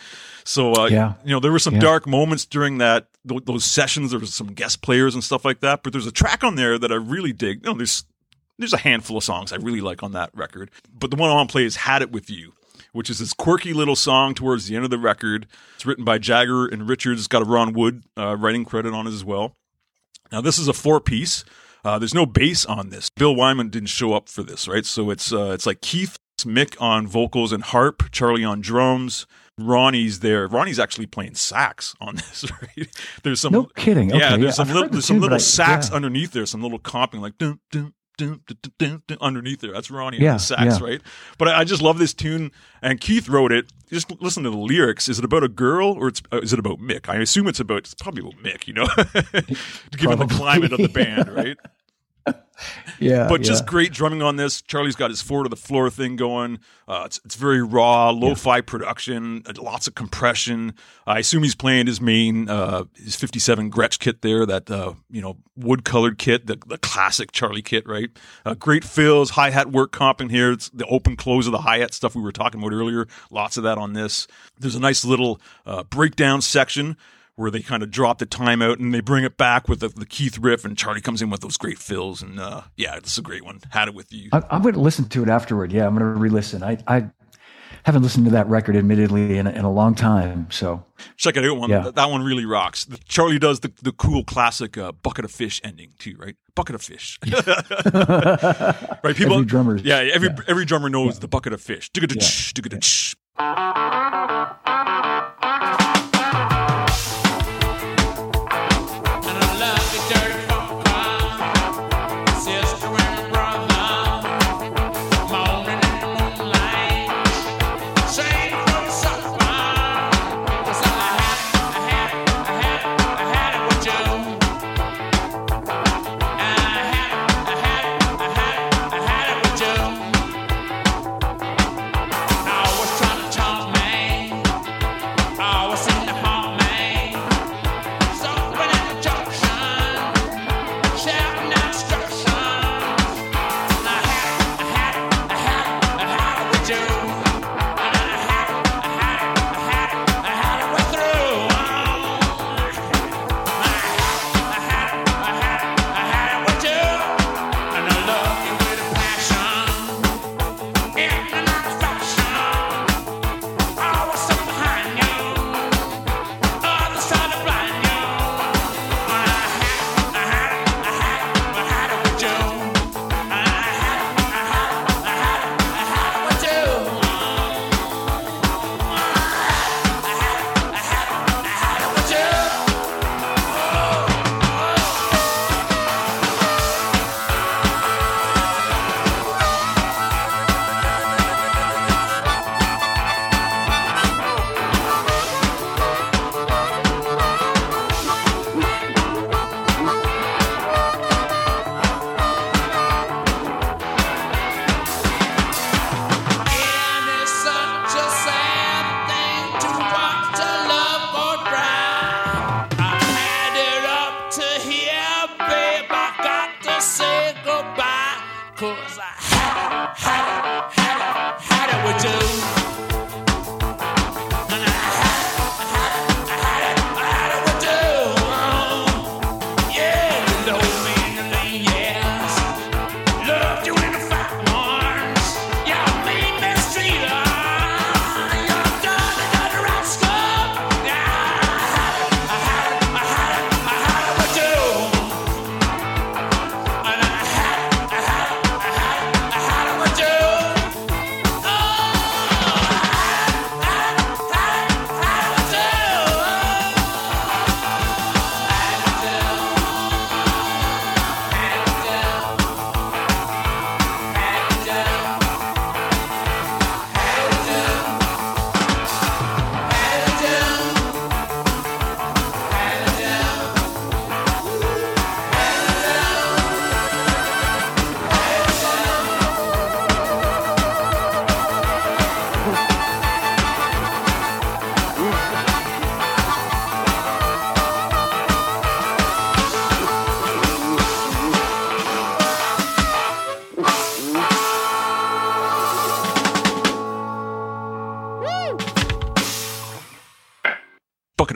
S5: So, uh,
S8: Yeah.
S5: you know, there were some
S8: Yeah.
S5: dark moments during that, th- those sessions. There was some guest players and stuff like that, but there's a track on there that I really dig. You know, there's, there's a handful of songs I really like on that record, but the one I want to play is "Had It With You," which is this quirky little song towards the end of the record. It's written by Jagger and Richards. It's got a Ron Wood uh, writing credit on it as well. Now, this is a four piece. Uh, there's no bass on this. Bill Wyman didn't show up for this, right? So it's uh, it's like Keith, Mick on vocals and harp, Charlie on drums. Ronnie's there. Ronnie's actually playing sax on this, right? There's some
S8: No kidding.
S5: yeah,
S8: Okay,
S5: there's
S8: yeah.
S5: some
S8: I've
S5: little,
S8: heard the
S5: there's some little
S8: I-
S5: sax
S8: yeah.
S5: underneath there, some little comping like dun dun dun dun dun, underneath there. That's Ronnie
S8: Yeah,
S5: on the sax,
S8: yeah.
S5: right? But I, I just love this tune, and Keith wrote it. Just listen to the lyrics. Is it about a girl or it's, uh, is it about Mick? I assume it's about it's probably about Mick, you know, given the climate of the band, right?
S8: Yeah.
S5: but just great drumming on this. Charlie's got his four to the floor thing going. Uh, it's, it's very raw, lo-fi production, uh, lots of compression. I assume he's playing his main, uh, his 57 Gretsch kit there, that, uh, you know, wood colored kit, the, the classic Charlie kit, right? Uh, great fills, hi-hat work comping here. It's the open close of the hi-hat stuff we were talking about earlier. Lots of that on this. There's a nice little, uh, breakdown section where they kind of drop the timeout and they bring it back with the, the Keith riff and Charlie comes in with those great fills and uh, yeah, it's a great one. Had it with you.
S8: I, I'm going to listen to it afterward. Yeah, I'm going to re-listen. I, I haven't listened to that record, admittedly, in a, in a long time. So
S5: Check it out. One
S8: Yeah.
S5: that, that one really rocks. The- Charlie does the the cool classic uh, bucket of fish ending too, right? Bucket of fish, right? People,
S8: Every drummer's-
S5: yeah, every
S8: yeah.
S5: every drummer knows the bucket of fish. Digga-da-ch, digga-da-ch.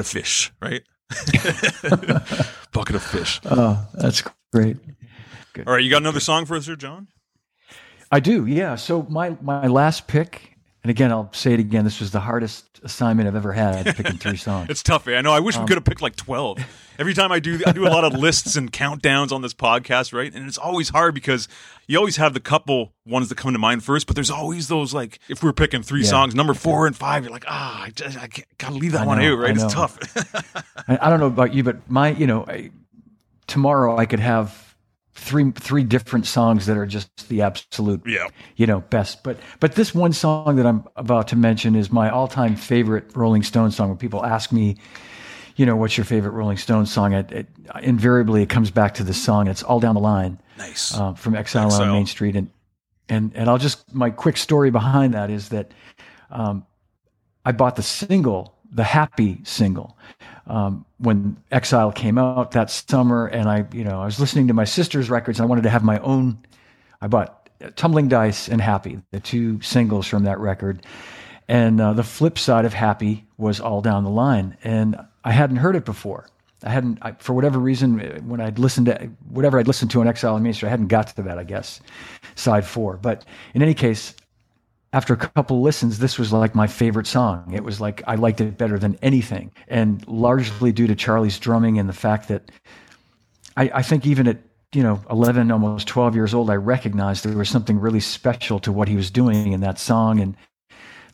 S5: Fish, right? bucket of fish.
S8: Oh, that's great.
S5: All right, you got another song for us here, John?
S8: I do, yeah. So my my last pick, and again, I'll say it again. This was the hardest assignment I've ever had picking three songs.
S5: It's tough. eh? I know. I wish
S8: Um,
S5: we could have picked like twelve. Every time I do, I do a lot of lists and countdowns on this podcast, right? And it's always hard because you always have the couple ones that come to mind first, but there's always those like if we're picking three
S8: Yeah.
S5: songs, number four and five, you're like, ah, I, just, I can't- gotta leave that
S8: I
S5: one out, right? It's tough.
S8: I, I don't know about you, but my, you know, I, tomorrow I could have three three different songs that are just the absolute,
S5: yeah.
S8: you know, best. But but this one song that I'm about to mention is my all time favorite Rolling Stones song. When people ask me, you know, what's your favorite Rolling Stones song? It, it invariably it comes back to this song. It's all down the line.
S5: Nice.
S8: uh, from Exile,
S5: Exile.
S8: on Main Street, and and and I'll just my quick story behind that is that um, I bought the single, the Happy single, um, when Exile came out that summer, and I you know I was listening to my sister's records, and I wanted to have my own. I bought Tumbling Dice and Happy, the two singles from that record, and uh, the flip side of Happy was All Down the Line, and I hadn't heard it before. I hadn't, I, for whatever reason, uh, when I'd listened to whatever I'd listened to on Exile Main Street, I hadn't got to that, I guess, side four. But in any case, after a couple listens, this was like my favorite song. It was like I liked it better than anything, and largely due to Charlie's drumming and the fact that I, I think even at you know 11, almost 12 years old, I recognized there was something really special to what he was doing in that song. And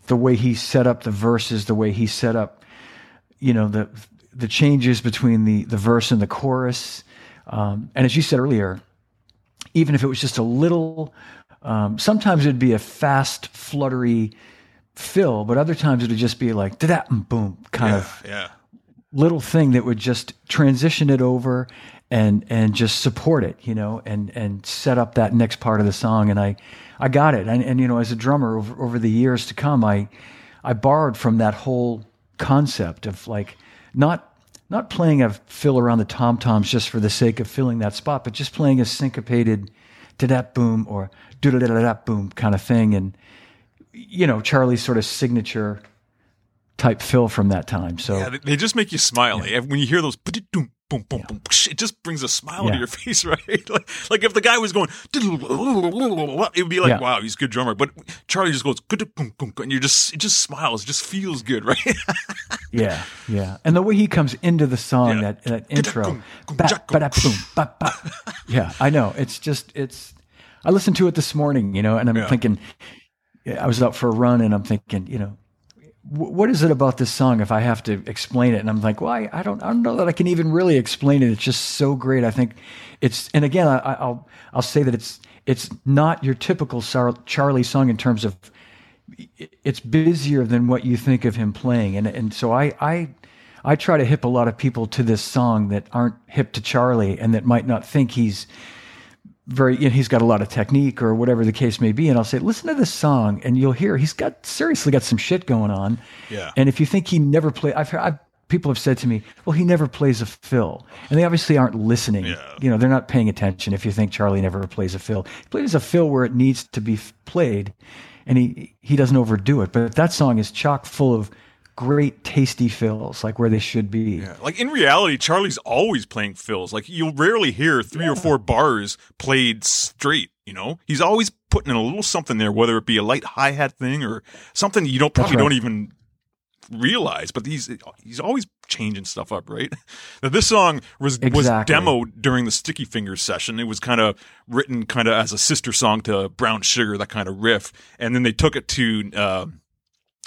S8: the way he set up the verses, the way he set up, you know, the the changes between the the verse and the chorus, um, and as you said earlier, even if it was just a little, um, sometimes it'd be a fast, fluttery fill, but other times it'd just be like da da boom kind
S5: yeah,
S8: of
S5: yeah.
S8: little thing that would just transition it over and and just support it, you know, and and set up that next part of the song. And I I got it. And and you know, as a drummer over over the years to come, I I borrowed from that whole concept of like not not playing a fill around the tom toms just for the sake of filling that spot, but just playing a syncopated da da boom or do da da boom kind of thing. And you know, Charlie's sort of signature type fill from that time. So
S5: Yeah, they- just make you smile. eh? When you hear those boom, boom, boom, it just brings a smile to
S8: Yeah.
S5: your face, right? Like, like if the guy was going, it would be like,
S8: Yeah.
S5: wow, he's a good drummer. But Charlie just goes, boom, and you just, it just smiles, it just feels good, right?
S8: Yeah, yeah, and the way he comes into the song,
S5: Yeah.
S8: that that intro, yeah, I know. It's just it's. I listened to it this morning, you know, and I'm
S5: Yeah.
S8: thinking, I was out for a run, and I'm thinking, you know, what is it about this song? If I have to explain it, and I'm like, well, I, I don't, I don't know that I can even really explain it. It's just so great. I think it's, and again, I, I- I'll, I'll say that it's, it's not your typical Charlie song in terms of it's busier than what you think of him playing. And and so I I I try to hip a lot of people to this song that aren't hip to Charlie and that might not think he's very you know, he's got a lot of technique or whatever the case may be. And I'll say, listen to this song and you'll hear he's got seriously got some shit going on.
S5: Yeah.
S8: And if you think he never play I've heard I've people have said to me, well, he never plays a fill. And they obviously aren't listening.
S5: Yeah.
S8: You know, they're not paying attention if you think Charlie never plays a fill. He plays a fill where it needs to be f- played and he he doesn't overdo it. But that song is chock full of great tasty fills, like where they should be.
S5: Yeah. Like in reality, Charlie's always playing fills. Like you'll rarely hear three or four bars played straight. You know, he's always putting in a little something there, whether it be a light hi hat thing or something you don't probably
S8: right.
S5: don't even realize. But he's he's always changing stuff up, right? Now this song was
S8: Exactly.
S5: was demoed during the Sticky Fingers session. It was kind of written kind of as a sister song to Brown Sugar, that kind of riff, and then they took it to. Uh,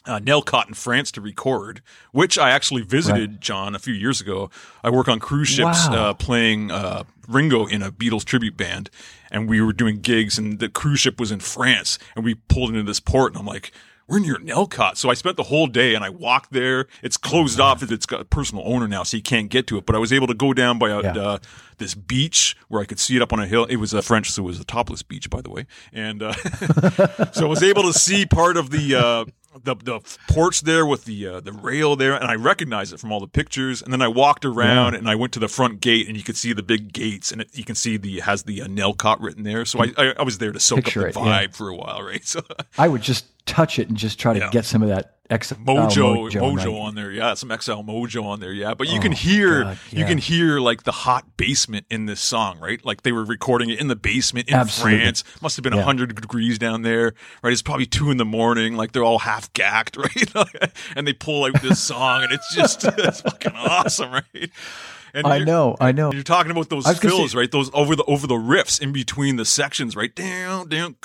S5: uh, Nellcôte in France to record, which I actually visited, John, a few years ago. I work on cruise ships
S8: Wow.
S5: uh, playing uh, Ringo in a Beatles tribute band, and we were doing gigs, and the cruise ship was in France, and we pulled into this port, and I'm like, we're near Nellcôte. So I spent the whole day and I walked there. It's closed off. It's got a personal owner now, so you can't get to it. But I was able to go down by a,
S8: Yeah.
S5: uh, this beach where I could see it up on a hill. It was a French, so it was a topless beach, by the way. And uh, so I was able to see part of the uh, the the porch there with the uh, the rail there, and I recognized it from all the pictures. And then I walked around and I went to the front gate, and you could see the big gates, and it, you can see the has the uh, Nellcôte written there. So I, I I was there to soak
S8: Picture
S5: up the
S8: it, yeah.
S5: vibe for a while, right? So
S8: I would just touch it and just try to
S5: Yeah.
S8: get some of that X
S5: Mojo,
S8: Mojo,
S5: Mojo,
S8: right.
S5: on there, yeah, some Exile Mojo on there, yeah. But you
S8: Oh,
S5: can hear,
S8: God,
S5: you can hear like the hot basement in this song, right? Like they were recording it in the basement in
S8: Absolutely.
S5: France. Must have been
S8: Yeah.
S5: hundred degrees down there, right? It's probably two in the morning, like they're all half gacked, right? and they pull out this song, and it's just it's fucking awesome, right? And
S8: I know, I know.
S5: You're talking about those
S8: I was gonna
S5: fills, right? Those over the over the riffs in between the sections, right? Down, down.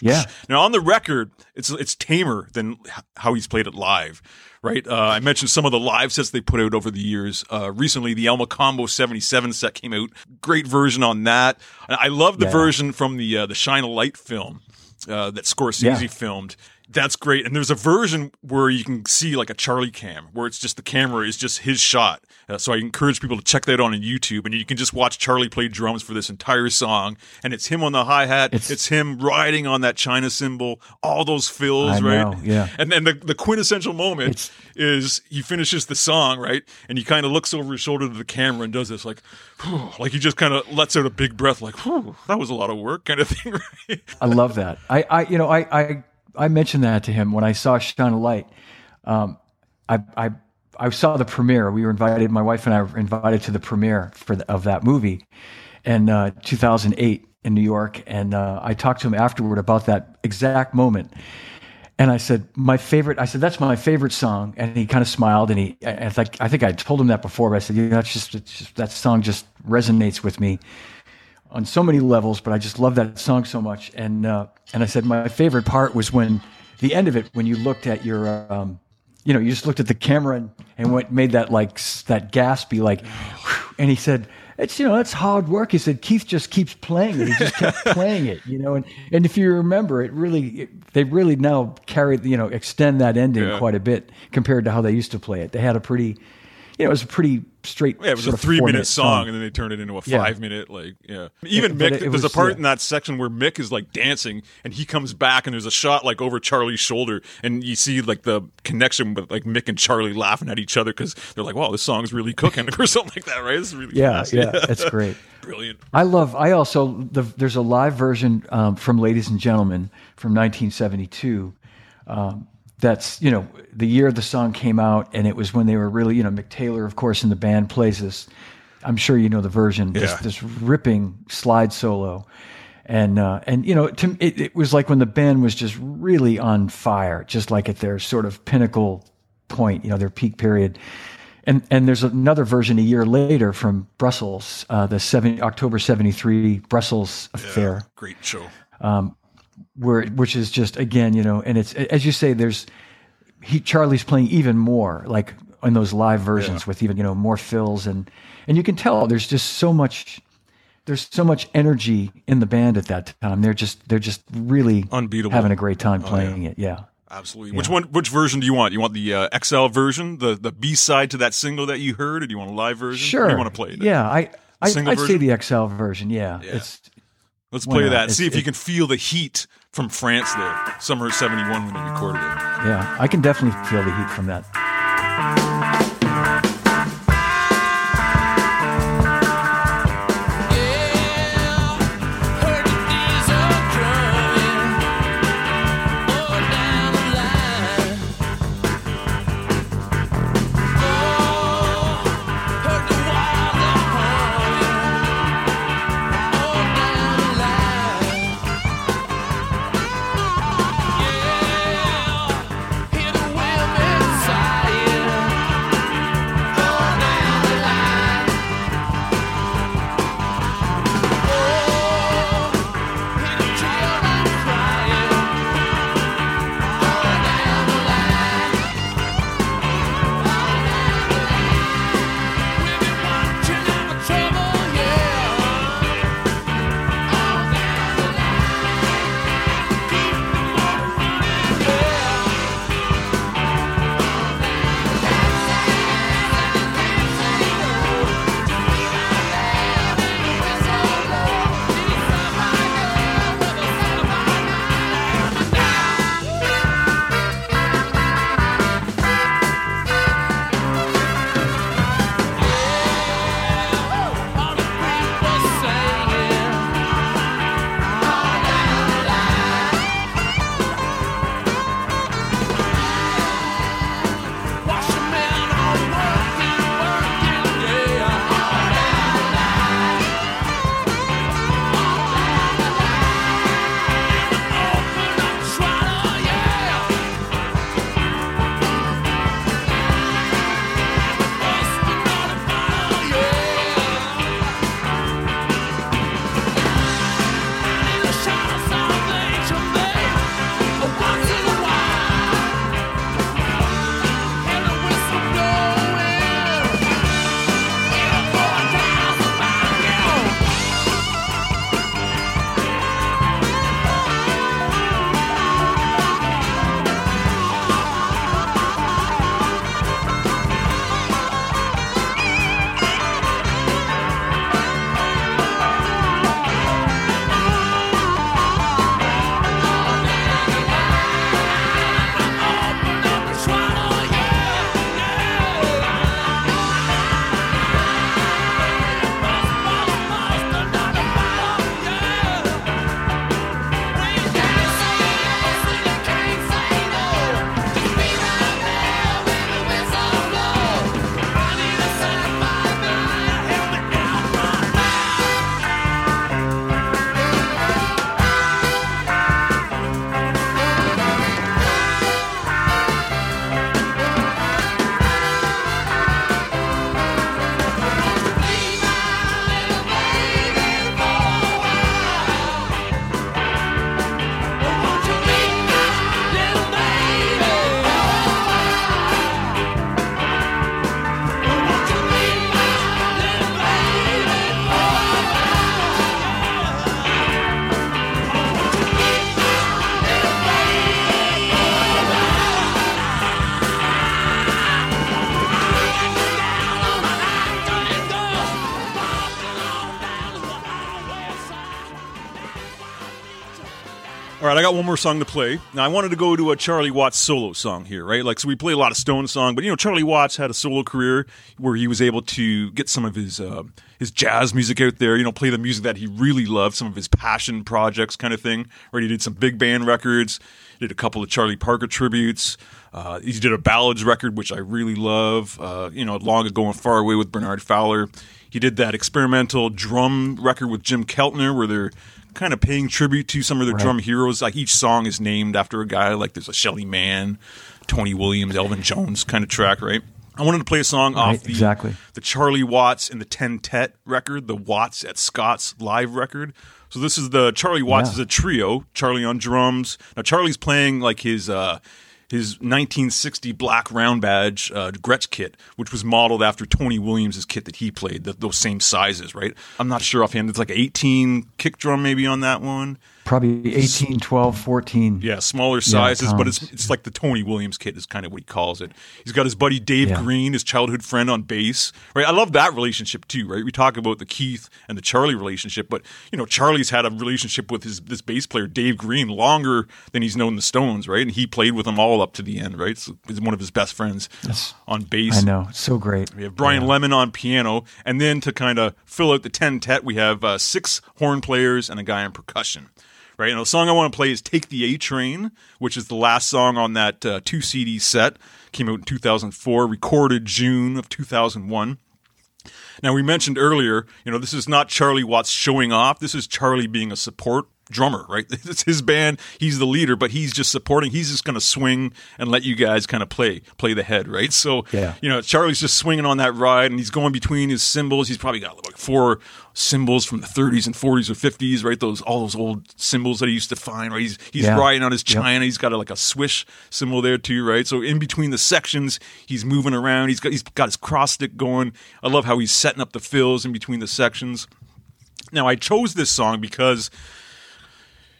S8: Yeah.
S5: Now on the record, it's it's tamer than how he's played it live, right? Uh, I mentioned some of the live sets they put out over the years. Uh, recently, the El Mocambo '77 set came out. Great version on that. I love the
S8: Yeah.
S5: version from the uh, the Shine a Light film uh, that Scorsese
S8: Yeah.
S5: filmed. That's great. And there's a version where you can see like a Charlie cam, where it's just the camera is just his shot. Uh, so I encourage people to check that out on YouTube, and you can just watch Charlie play drums for this entire song. And it's him on the hi hat, it's,
S8: It's-
S5: him riding on that China cymbal, all those fills,
S8: I
S5: right?
S8: know, yeah.
S5: And then the, the quintessential moment
S8: It's-
S5: is he finishes the song, right? And he kind of looks over his shoulder to the camera and does this, like, whew, like he just kind of lets out a big breath, like, that was a lot of work, kind of thing, right?
S8: I love that. I, I, you know, I, I, I mentioned that to him when I saw Shine a Light. Um, I, I, I saw the premiere. We were invited. My wife and I were invited to the premiere for the, of that movie in uh, 2008 in New York, and uh, I talked to him afterward about that exact moment. And I said, my favorite. I said that's my favorite song, and he kind of smiled, and he. I, I think I think I told him that before, but I said, you know, that's just, just that song just resonates with me on so many levels, but I just love that song so much. And uh, and I said my favorite part was when the end of it, when you looked at your, um, you know, you just looked at the camera and, and went made that like that gaspy like, whew, and he said. It's you know that's hard work. He said Keith just keeps playing it. He just kept playing it, you know. And and if you remember, it really it, they really now carry you know extend that ending
S5: Yeah.
S8: quite a bit compared to how they used to play it. They had a pretty, you know, it was a pretty straight.
S5: Yeah, it was a three minute
S8: four-minute
S5: song, and then they turned it into a
S8: Yeah.
S5: five minute, like, yeah. Even Mick,
S8: it- it
S5: there's a part
S8: yeah.
S5: in that section where Mick is like dancing and he comes back and there's a shot like over Charlie's shoulder and you see like the connection with like Mick and Charlie laughing at each other because they're like, wow, this song's really cooking or something like that, right? This is really
S8: Yeah, yeah, it's great.
S5: Brilliant.
S8: I love. I also the, there's a live version um, from Ladies and Gentlemen from 1972. Um, that's you know the year the song came out, and it was when they were really you know Mick Taylor, of course, in the band plays this. I'm sure you know the version. This,
S5: Yeah.
S8: this ripping slide solo, and uh, and you know to, it, it was like when the band was just really on fire, just like at their sort of pinnacle point, you know, their peak period. And and there's another version a year later from Brussels, uh, the seven, October '73 Brussels affair,
S5: Great show.
S8: Where which is just again, you know, and it's as you say, there's he Charlie's playing even more like in those live versions
S5: Yeah.
S8: with even you know more fills and and you can tell there's just so much there's so much energy in the band at that time. They're just they're just really
S5: Unbeatable.
S8: having a great time
S5: Oh,
S8: playing it. Yeah.
S5: Absolutely. Which one? Which version do you want? You want the uh, Exile version, the the B side to that single that you heard, or do you want a live version?
S8: Sure.
S5: Or you want to play it?
S8: Yeah, I, I I'd the Exile version. Yeah,
S5: Yeah.
S8: it's
S5: Let's play that.
S8: It's-
S5: See if you can feel the heat from France there, summer of '71 when they recorded it.
S8: yeah. I can definitely feel the heat from that.
S5: Right, I got one more song to play. Now, I wanted to go to a Charlie Watts solo song here, right? Like, so we play a lot of Stone song, but you know, Charlie Watts had a solo career where he was able to get some of his uh, his jazz music out there. You know, play the music that he really loved, some of his passion projects, kind of thing. Right? He did some big band records, did a couple of Charlie Parker tributes. Uh, he did a ballads record, which I really love. Uh, you know, long ago and far away with Bernard Fowler. He did that experimental drum record with Jim Keltner, where they're kind of paying tribute to some of their
S8: Right.
S5: drum heroes. Like each song is named after a guy. Like there's a Shelly Manne, Tony Williams, Elvin Jones kind of track, right? I wanted to play a song
S8: Right,
S5: off the
S8: exactly.
S5: the Charlie Watts and the Tentet record, the Watts at Scott's live record. So this is the Charlie Watts
S8: Yeah.
S5: is a trio. Charlie on drums. Now Charlie's playing like his uh, his 1960 black round badge uh, Gretsch kit, which was modeled after Tony Williams' kit that he played. Th those same sizes, right? I'm not sure offhand. It's like 18 kick drum maybe on that one.
S8: Probably 18, 12, 14.
S5: Yeah, smaller sizes, but it's it's like the Tony Williams kit is kind of what he calls it. He's got his buddy Dave
S8: Yeah.
S5: Green, his childhood friend on bass. Right, I love that relationship too. Right, we talk about the Keith and the Charlie relationship, but you know Charlie's had a relationship with his this bass player Dave Green longer than he's known the Stones. Right, and he played with them all up to the end. Right, so he's one of his best friends on bass.
S8: I know. It's so great.
S5: We have Brian Lemon on piano, and then to kind of fill out the tentet, we have uh, six horn players and a guy on percussion. Right, and the song I want to play is "Take the A Train," which is the last song on that uh, two CD set. Came out in 2004, recorded June of 2001. Now we mentioned earlier, you know, this is not Charlie Watts showing off. This is Charlie being a support drummer, right? It's his band. He's the leader, but he's just supporting. He's just going to swing and let you guys kind of play, play the head, right? So,
S8: Yeah.
S5: you know, Charlie's just swinging on that ride and he's going between his cymbals. He's probably got like four cymbals from the 30s and 40s or 50s, right? Those all those old cymbals that he used to find, right? He's he's
S8: Yeah.
S5: riding on his
S8: Yep.
S5: China. He's got a, like a swish cymbal there too, right? So in between the sections, he's moving around. He's got he's got his cross stick going. I love how he's setting up the fills in between the sections. Now I chose this song because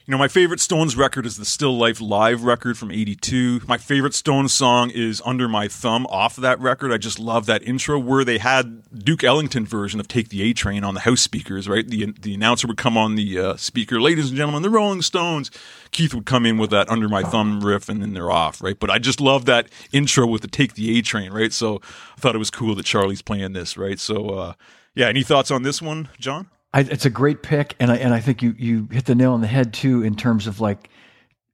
S5: you know, my favorite Stones record is the Still Life live record from 82. My favorite Stones song is Under My Thumb off of that record. I just love that intro where they had Duke Ellington version of Take the A Train on the house speakers, right? The the announcer would come on the uh, speaker, ladies and gentlemen, the Rolling Stones. Keith would come in with that Under My Thumb riff and then they're off, right? But I just love that intro with the Take the A Train, right? So I thought it was cool that Charlie's playing this, right? So, uh, yeah, any thoughts on this one, John?
S8: I, it's a great pick, and I and I think you you hit the nail on the head too in terms of like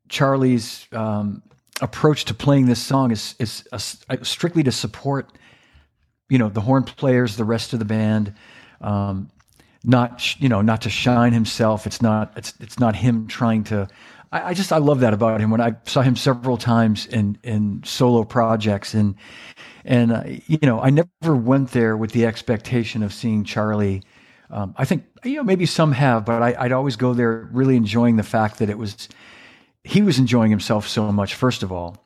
S8: Charlie's um, approach to playing this song is is a, strictly to support you know the horn players, the rest of the band, um, not you know not to shine himself. It's not it's it's not him trying to. I, I just I love that about him. When I saw him several times in in solo projects and and uh, you know I never went there with the expectation of seeing Charlie. Um, I think you know maybe some have, but I, I'd always go there really enjoying the fact that it was he was enjoying himself so much. First of all,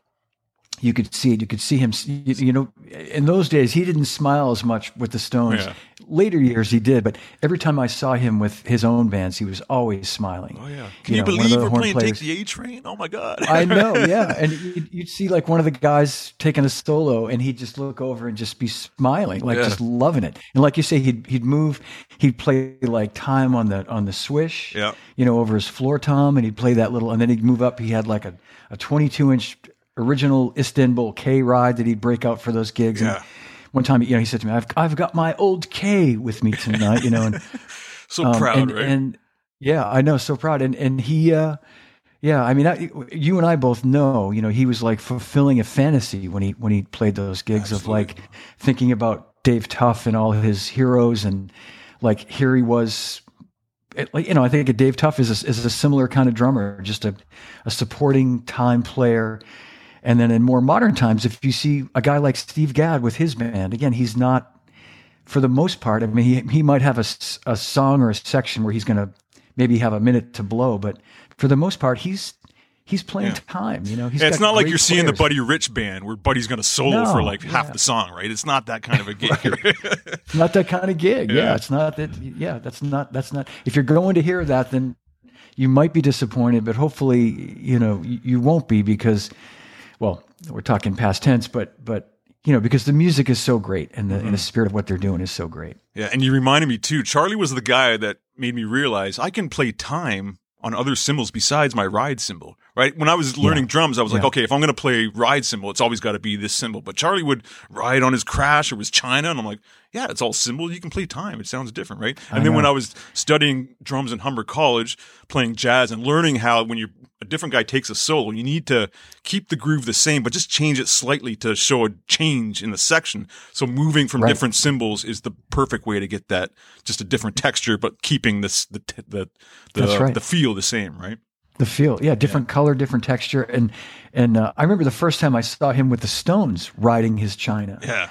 S8: you could see it. You could see him. You, you know, in those days, he didn't smile as much with the Stones.
S5: Yeah.
S8: Later years, he did, but every time I saw him with his own bands, he was always smiling.
S5: Oh yeah. Can you,
S8: know,
S5: believe we're playing
S8: players-
S5: Take the A Train? Oh my god.
S8: I know, yeah. And you'd, you'd see like one of the guys taking a solo, and he'd just look over and just be smiling, like
S5: Yeah.
S8: just loving it. And like you say, he'd he'd move, he'd play like time on the on the swish,
S5: Yeah.
S8: you know, over his floor tom, and he'd play that little, and then he'd move up. He had like a a 22 inch original Istanbul K ride that he'd break out for those gigs.
S5: Yeah.
S8: And one time, you know, he said to me, "I've I've got my old K with me tonight," you know, and
S5: so
S8: um,
S5: proud,
S8: and,
S5: right?
S8: And yeah, I know, so proud. And and he, uh, yeah, I mean, I, you and I both know, you know, he was like fulfilling a fantasy when he when he played those gigs of like thinking about Dave Tough and all his heroes, and like here he was. like you know, I think Dave Tough is a, is a similar kind of drummer, just a, a supporting time player. And then in more modern times, if you see a guy like Steve Gadd with his band, again, he's not for the most part, I mean, he, he might have a, a song or a section where he's going to maybe have a minute to blow, but for the most part, he's he's playing
S5: Yeah.
S8: time. You know, he's
S5: Yeah, it's not like you're seeing the. Buddy Rich band where Buddy's going to solo
S8: No,
S5: for like half the song, right? It's not that kind of a gig.
S8: It's not that kind of gig. Yeah.
S5: Yeah.
S8: it's not that. Yeah, that's not that's not. If you're going to hear that, then you might be disappointed, but hopefully, you know, you, you won't be because, well, we're talking past tense, but but you know, because the music is so great and the
S5: Mm-hmm.
S8: and the spirit of what they're doing is so great.
S5: yeah, and you reminded me too. Charlie was the guy that made me realize I can play time on other cymbals besides my ride cymbal, right? When I was learning drums, I was like, okay, if I'm going to play ride cymbal, it's always got to be this cymbal. But Charlie would ride on his crash or his China, and I'm like, yeah, it's all cymbal. You can play time. It sounds different, right? And then when. I was studying drums in Humber College, playing jazz and learning how when you a different guy takes a solo, you need to keep the groove the same, but just change it slightly to show a change in the section. So moving from
S8: Right.
S5: different cymbals is the perfect way to get that just a different texture, but keeping this the the the,
S8: right.
S5: the feel the same, right?
S8: The feel, yeah, different color, different texture, and and uh, I remember the first time I saw him with the Stones riding his China,
S5: Yeah,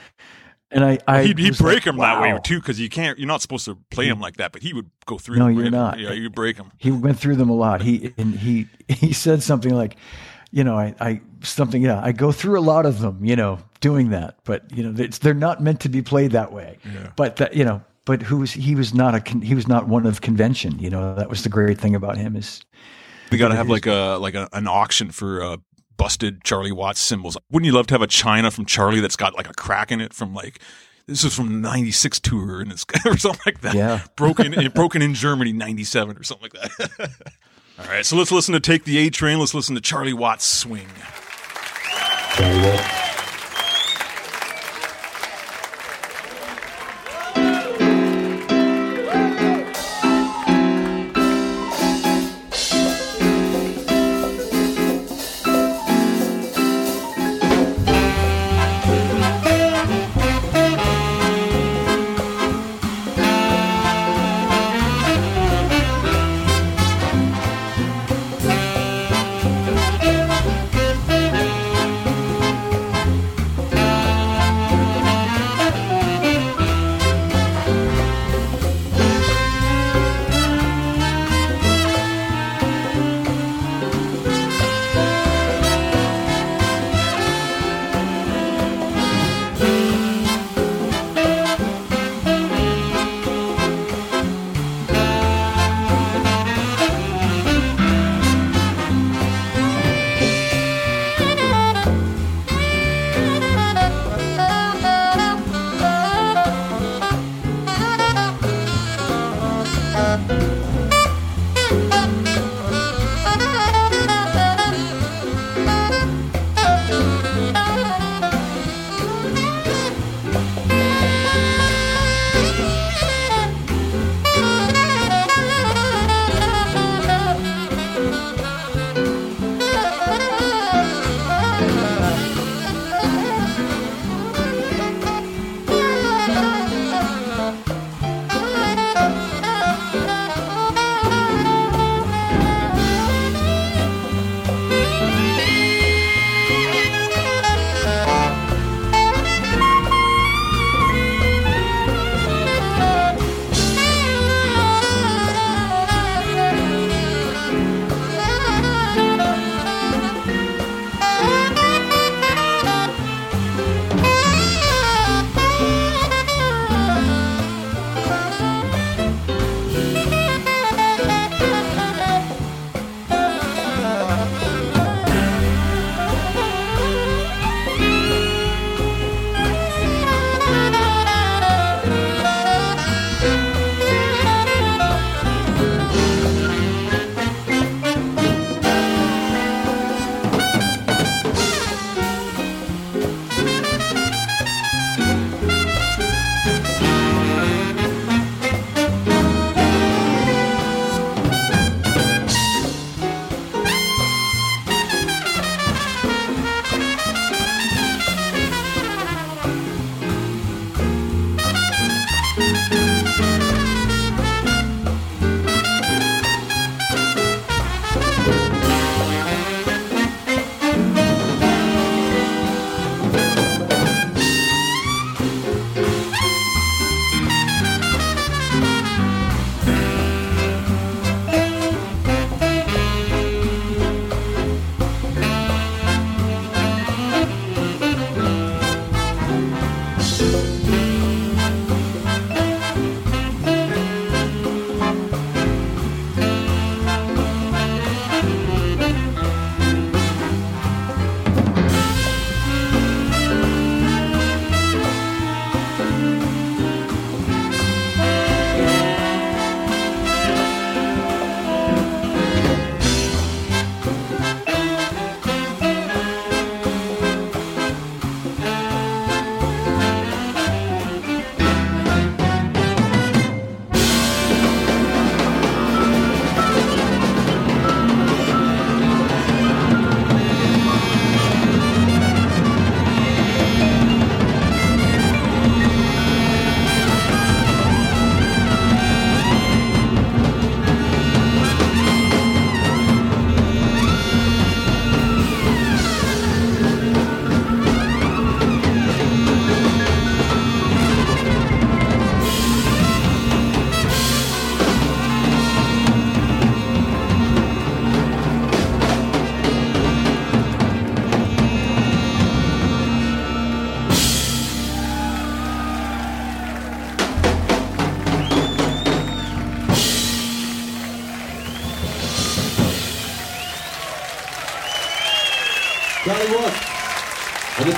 S8: and I, I
S5: he'd, he'd break
S8: like,
S5: him that way too because you can't. You're not supposed to play him like that, but he would go through.
S8: No,
S5: them,
S8: you're not.
S5: Yeah, you break him.
S8: He went through them a lot. He and he he said something like, you know, I, I something, yeah, I go through a lot of them, you know, doing that, but you know, they're not meant to be played that way. But that, you know, but who was he was not a he was not one of convention. You know, that was the great thing about him is
S5: We got to have like a like a, an auction for uh, busted Charlie Watts cymbals. Wouldn't you love to have a China from Charlie that's got like a crack in it from like this is from '96 tour and it's or something like that.
S8: Yeah.
S5: broken in, broken in Germany '97 or something like that. All right, so let's listen to "Take the A Train." Let's listen to Charlie Watts swing.
S1: Charlie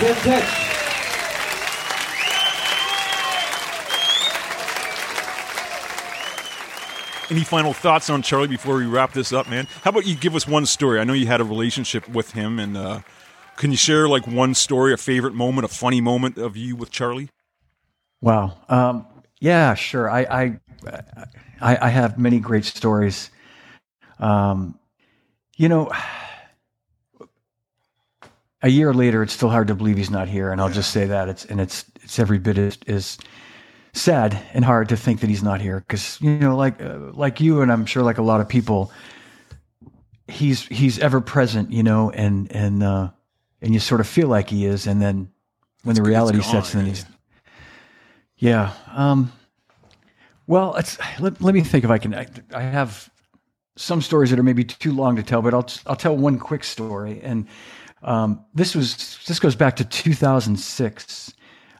S1: Watts and the
S5: Any final thoughts on Charlie before we wrap this up, man? How about you give us one story? I know you had a relationship with him, and uh, can you share like one story, a favorite moment, a funny moment of you with Charlie?
S8: Wow. Um, yeah, sure. I, I, I, I have many great stories. Um, you know, a year later, it's still hard to believe he's not here, and I'll just say that it's and it's it's every bit as, as sad and hard to think that he's not here because you know, like uh, like you and I'm sure like a lot of people, he's he's ever present, you know, and and uh, and you sort of feel like he is, and then when the reality
S5: gone,
S8: sets in,
S5: yeah.
S8: he's yeah. Um, well, it's, let, let me think if I can. I, I have some stories that are maybe too long to tell, but I'll I'll tell one quick story. And um, this was this goes back to 2006.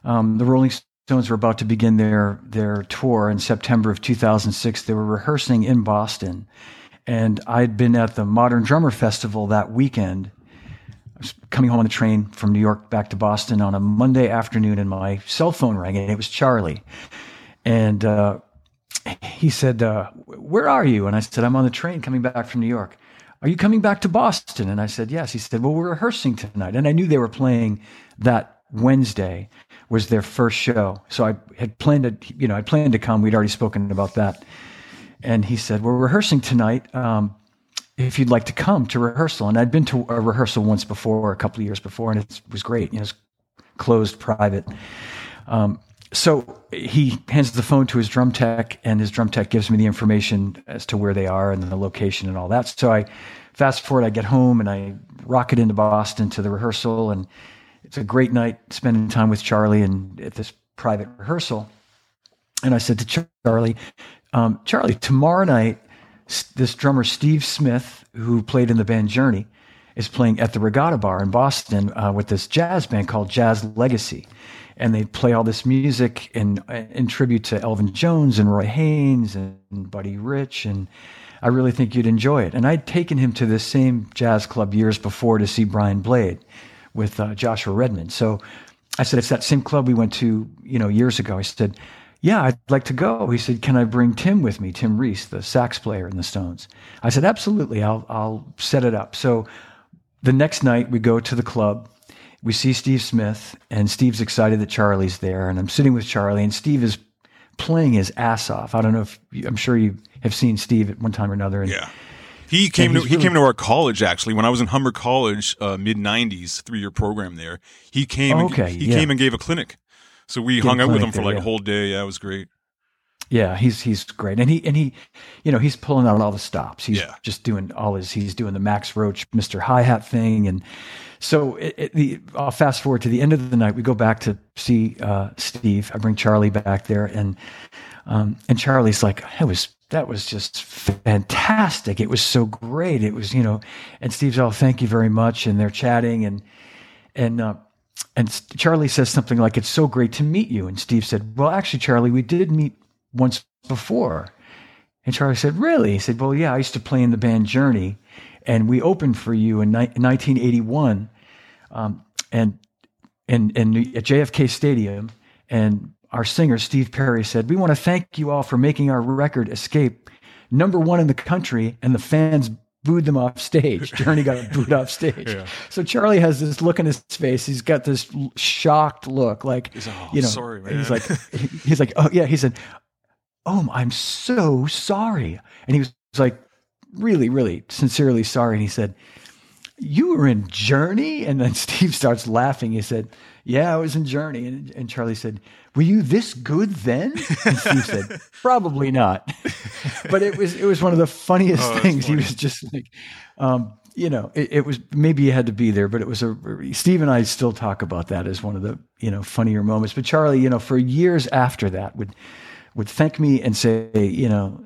S8: Um, the Rolling Stones were about to begin their their tour in September of 2006. They were rehearsing in Boston, and I'd been at the Modern Drummer Festival that weekend. I was coming home on the train from New York back to Boston on a Monday afternoon, and my cell phone rang, and it was Charlie. And uh, he said, uh, "Where are you?" And I said, "I'm on the train coming back from New York." Are you coming back to Boston? And I said, "Yes." He said, "Well, we're rehearsing tonight," and I knew they were playing that Wednesday was their first show, so I had planned to, you know, I planned to come. We'd already spoken about that, and he said, "We're rehearsing tonight." Um, if you'd like to come to rehearsal. And I'd been to a rehearsal once before, a couple of years before, and it was great. You know, it was closed, private. Um, so he hands the phone to his drum tech, and his drum tech gives me the information as to where they are and the location and all that. So I fast forward, I get home and I rocket into Boston to the rehearsal, and it's a great night spending time with Charlie and at this private rehearsal. And I said to Charlie, um, Charlie, tomorrow night, this drummer Steve Smith, who played in the band Journey, is playing at the Regatta Bar in Boston uh, with this jazz band called Jazz Legacy, and they play all this music in in tribute to Elvin Jones and Roy Haynes and Buddy Rich, and I really think you'd enjoy it. And I'd taken him to this same jazz club years before to see Brian Blade with uh, Joshua Redman. So I said, it's that same club we went to, you know, years ago. I said, yeah, I'd like to go. He said, can I bring Tim with me? Tim Ries, the sax player in the Stones. I said, absolutely. I'll, I'll set it up. So the next night we go to the club. We see Steve Smith and Steve's excited that Charlie's there. And I'm sitting with Charlie and Steve is playing his ass off. I don't know if you, I'm sure you have seen Steve at one time or another. And
S5: Yeah. He came
S8: And
S5: to he
S8: really-
S5: came to our college actually when I was in Humber College, uh, mid '90s, three year program there. He came. and-
S8: Okay,
S5: he
S8: yeah.
S5: came and gave a clinic, so we
S8: a
S5: hung out with him for
S8: there,
S5: like
S8: yeah.
S5: a whole day. Yeah, it was great.
S8: Yeah, he's he's great, and he and he, you know, he's pulling out all the stops. He's
S5: Yeah.
S8: just doing all his. He's doing the Max Roach, Mister Hi Hat thing, and so it, it, the. I'll fast forward to the end of the night. We go back to see uh, Steve. I bring Charlie back there, and um, and Charlie's like, "That was that was just fantastic. It was so great. It was you know," and Steve's all, "Thank you very much," and they're chatting, and and uh, and Charlie says something like, "It's so great to meet you." And Steve said, "Well, actually, Charlie, we did meet once before." And Charlie said, "Really?" He said, "Well, yeah, I used to play in the band Journey, and we opened for you in ni- 1981, um, and and and at JFK Stadium, and." Our singer Steve Perry said, "We want to thank you all for making our record Escape number one in the country, and the fans booed them off stage. Journey got booed off stage. So Charlie has this look in his face. He's got this shocked look, like
S5: He's, "Oh,
S8: you know.
S5: sorry,
S8: and He's like, he's like, oh yeah. He said, oh, I'm so sorry. And he was like, really, really sincerely sorry. And he said, you were in Journey? And then Steve starts laughing. He said, Yeah, I was in Journey. And, and Charlie said, Were you this good then? And Steve said, Probably not. but it was it was one of the funniest
S5: Oh,
S8: things.
S5: funny.
S8: He was just like, um, you know, it, it was maybe you had to be there, but it was a Steve and I still talk about that as one of the you know funnier moments. But Charlie, you know, for years after that would would thank me and say, you know,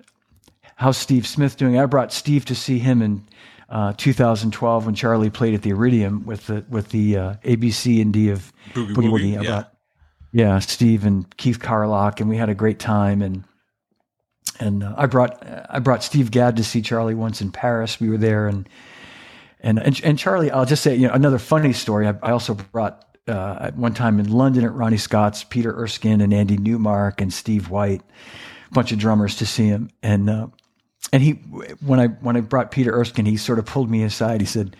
S8: how's Steve Smith doing? I brought Steve to see him in uh, 2012 when Charlie played at the Iridium with the with the uh, ABC and D of
S5: Boogie
S8: Boogie
S5: Woogie. Yeah.
S8: yeah Steve and Keith Carlock, and we had a great time. And and uh, I brought I brought Steve Gadd to see Charlie once in Paris. We were there, and And, and and Charlie, I'll just say you know another funny story. I, I also brought uh, at one time in London at Ronnie Scott's Peter Erskine and Andy Newmark and Steve White, a bunch of drummers to see him. And uh, and he when I when I brought Peter Erskine, he sort of pulled me aside. He said,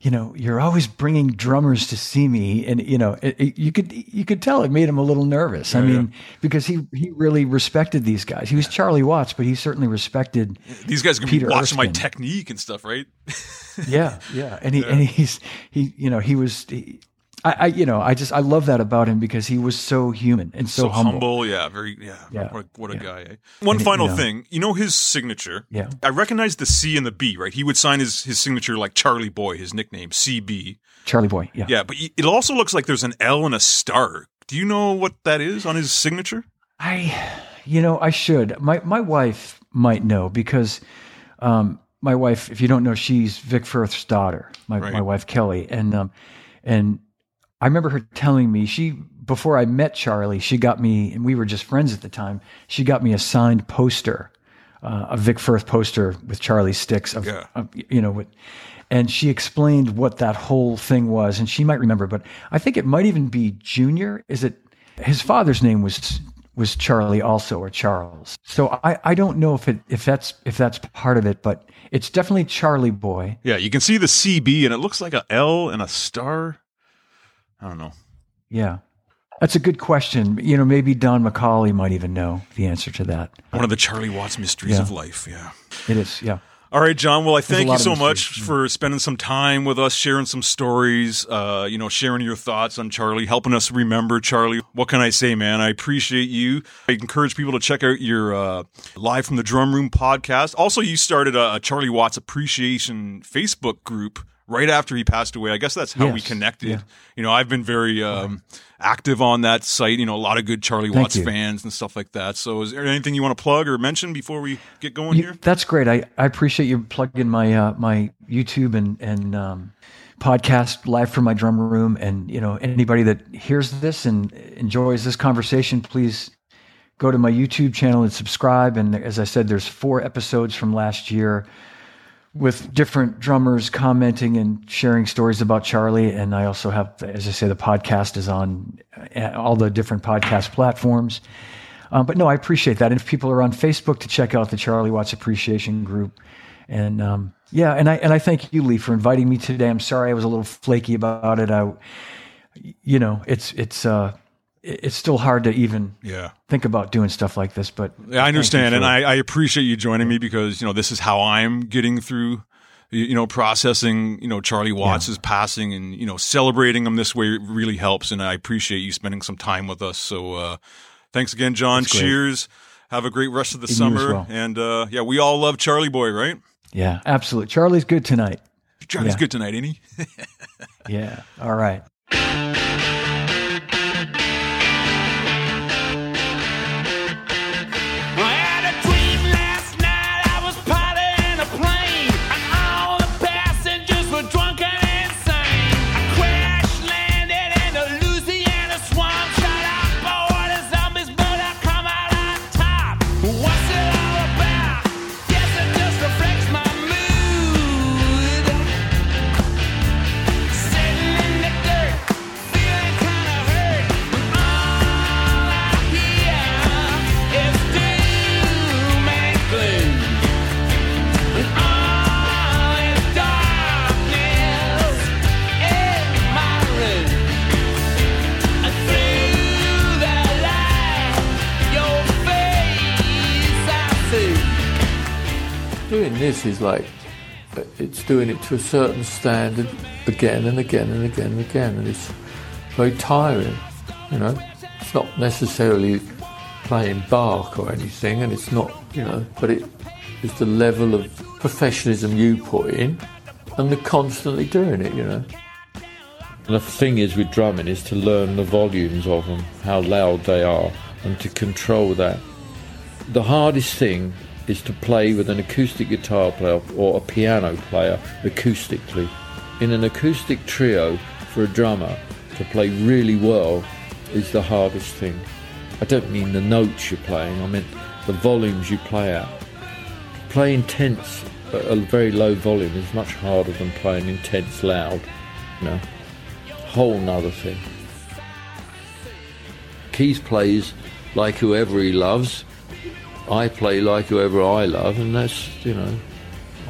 S8: "You know, you're always bringing drummers to see me, and you know, it, it- you could you could tell it made him a little nervous. I
S5: Yeah,
S8: mean, because he he really respected these guys. He was Charlie Watts, but he certainly respected
S5: These guys can
S8: Peter
S5: be watching my technique and stuff, right?
S8: yeah, yeah, and he and he's he you know he was. He, I, I you know I just I love that about him because he was so human and so,
S5: so
S8: humble.
S5: humble. Yeah, very. Yeah,
S8: Yeah,
S5: what a, what a
S8: yeah.
S5: guy. Eh? One
S8: And
S5: final
S8: you know-
S5: thing, you know his signature.
S8: Yeah.
S5: I recognize the C and the B. Right, he would sign his his signature like Charlie Boy, his nickname CB.
S8: Charlie Boy. Yeah.
S5: Yeah, but it also looks like there's an L and a star. Do you know what that is on his signature?
S8: I, you know, I should. My my wife might know because um, my wife, if you don't know, she's Vic Firth's daughter. My
S5: Right.
S8: my wife Kelly, and um, and I remember her telling me she before I met Charlie, she got me, and we were just friends at the time. She got me a signed poster, uh, a Vic Firth poster with Charlie sticks of,
S5: Yeah.
S8: of you know with. And she explained what that whole thing was, and she might remember, but I think it might even be Junior. Is it his father's name was was Charlie also or Charles. So I, I don't know if it if that's if that's part of it, but it's definitely Charlie Boy.
S5: Yeah, you can see the CB, and it looks like a L and a star. I don't know.
S8: Yeah. That's a good question. You know, maybe Don McCauley might even know the answer to that.
S5: One of the Charlie Watts mysteries
S8: Yeah.
S5: of life. Yeah.
S8: It is, yeah.
S5: All right, John. Well, I thank you so much for spending some time with us, sharing some stories, uh, you know, sharing your thoughts on Charlie, helping us remember Charlie. What can I say, man? I appreciate you. I encourage people to check out your uh, Live from the Drum Room podcast. Also, you started a Charlie Watts Appreciation Facebook group right after he passed away. I guess that's how we connected.
S8: yeah.
S5: You know, I've been very um, active on that site. You know, a lot of good Charlie
S8: Thank
S5: Watts
S8: you.
S5: fans and stuff like that. So, is there anything you want to plug or mention before we get going
S8: You-
S5: here?
S8: that's great. I, I appreciate you plugging my uh, my YouTube and and um, podcast live from my drum room. And you know anybody that hears this and enjoys this conversation, please go to my YouTube channel and subscribe. And as I said, there's four episodes from last year with different drummers commenting and sharing stories about Charlie. And I also have, as I say, the podcast is on uh, all the different podcast platforms. Um, but no, I appreciate that. And if people are on Facebook to check out the Charlie Watts Appreciation Group, and um, yeah, and I and I thank you, Lee, for inviting me today. I'm sorry I was a little flaky about it. I, you know, it's it's uh, it's still hard to even
S5: Yeah.
S8: think about doing stuff like this. But
S5: Yeah, I understand, and I, I appreciate you joining me because you know this is how I'm getting through, you know, processing you know Charlie Watts' passing and you know celebrating him this way really helps, and I appreciate you spending some time with us. So uh, thanks again, John.
S8: That's great.
S5: Cheers. Have a great rest of the summer,
S8: well.
S5: and uh, yeah, we all love Charlie Boy, right?
S8: yeah, absolutely. Charlie's good tonight.
S5: Charlie's
S8: Yeah.
S5: good tonight, ain't he?
S8: Yeah. All right.
S10: Doing this is like it's doing it to a certain standard again and again and again and again and it's very tiring you know? It's not necessarily playing Bach or anything and it's not you know but it is the level of professionalism you put in and the constantly doing it you know?
S1: And the thing is with drumming is to learn the volumes of them, how loud they are, and to control that. The hardest thing is to play with an acoustic guitar player or a piano player acoustically. In an acoustic trio, for a drummer to play really well is the hardest thing. I don't mean the notes you're playing, I mean the volumes you play at. Playing tense at a very low volume is much harder than playing intense loud. You know, whole nother thing. Keith plays like whoever he loves. I play like whoever I love, and that's you know,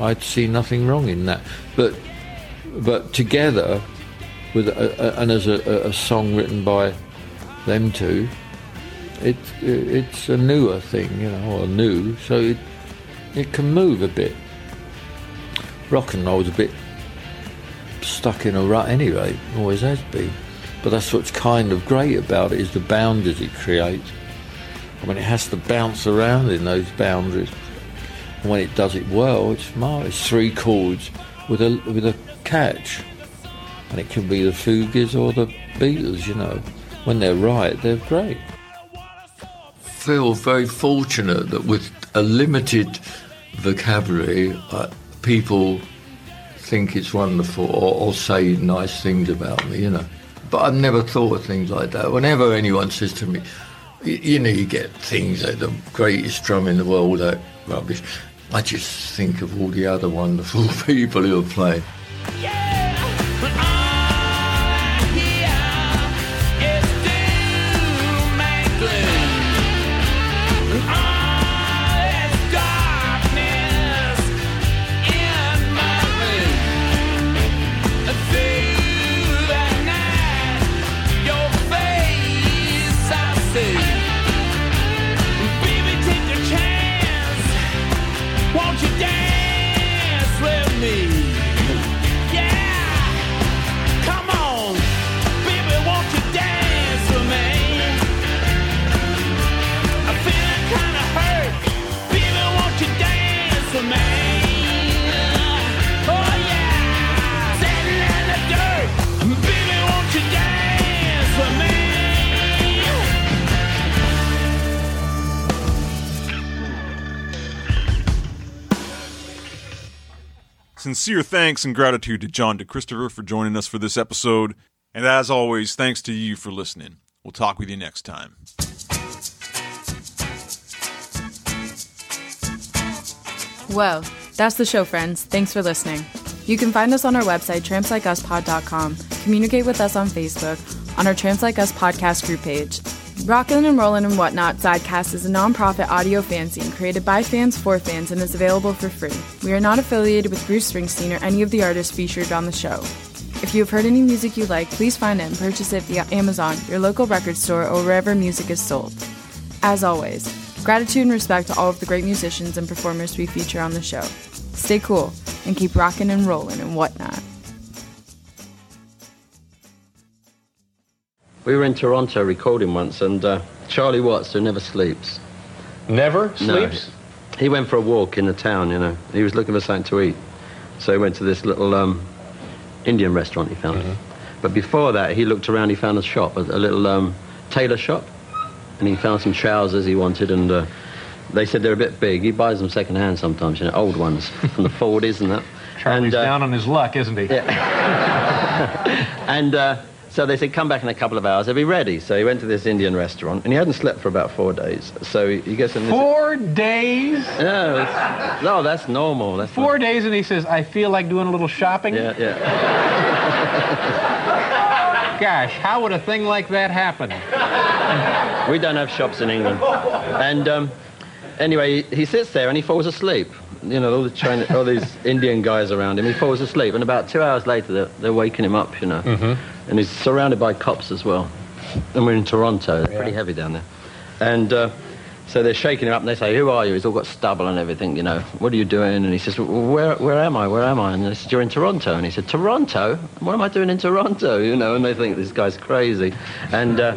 S1: I'd see nothing wrong in that. But but together, with a, a, and as a, a song written by them two, it, it's a newer thing, you know, or new, so it it can move a bit. Rock and roll's a bit stuck in a rut anyway, always has been. But that's what's kind of great about it is the boundaries it creates. I mean, it has to bounce around in those boundaries. And when it does it well, it's marvelous. Three chords with a with a catch, and it can be the Fugees or the Beatles. You know, when they're right, they're great. Feel very fortunate that with a limited vocabulary, uh, people think it's wonderful or, or say nice things about me. You know, but I've never thought of things like that. Whenever anyone says to me, you, know, you get things like the greatest drum in the world, that rubbish. I just think of all the other wonderful people who are playing.
S9: Won't
S5: Sincere thanks and gratitude to John DeChristopher for joining us for this episode. And as always, thanks to you for listening. We'll talk with you next time.
S11: Well, that's the show, friends. Thanks for listening. You can find us on our website, trampslikeUspod.com, communicate with us on Facebook, on our Tramps Like Us podcast group page. Rockin' and Rollin' and Whatnot Sidecast is a nonprofit audio fanzine created by fans for fans and is available for free. We are not affiliated with Bruce Springsteen or any of the artists featured on the show. If you have heard any music you like, please find it and purchase it via Amazon, your local record store, or wherever music is sold. As always, gratitude and respect to all of the great musicians and performers we feature on the show. Stay cool and keep rockin' and rollin' and whatnot.
S12: We were in Toronto recording once, and uh, Charlie Watts, who never sleeps.
S13: Never
S12: No,
S13: sleeps?
S12: he went for a walk in the town, you know. He was looking for something to eat. So he went to this little um, Indian restaurant he found. But before that, he looked around, he found a shop, a, a little um, tailor shop. And he found some trousers he wanted, and uh, they said they're a bit big. He buys them second hand sometimes, you know, old ones from the 40s and that.
S13: Charlie's
S12: and, uh,
S13: down on his luck, isn't he?
S12: and uh, so they said, come back in a couple of hours, they'll be ready. So he went to this Indian restaurant, and he hadn't slept for about four days. So he, gets in this...
S13: Four days?
S12: No, no, that's normal. That's
S13: Four days, and he says, I feel like doing a little shopping?
S12: Yeah, yeah.
S13: Gosh, how would a thing like that happen?
S12: We don't have shops in England. And um, anyway, he sits there and he falls asleep. You know, all, the China, all these Indian guys around him, he falls asleep. And about two hours later, they're, they're waking him up, you know.
S13: Mm-hmm.
S12: And he's surrounded by cops as well. And we're in Toronto. It's pretty heavy down there. And uh, so they're shaking him up and they say, who are you? He's all got stubble and everything, you know. What are you doing? And he says, well, where, where am I? Where am I? And they said, you're in Toronto. And he said, Toronto? What am I doing in Toronto? You know, and they think this guy's crazy. And, uh,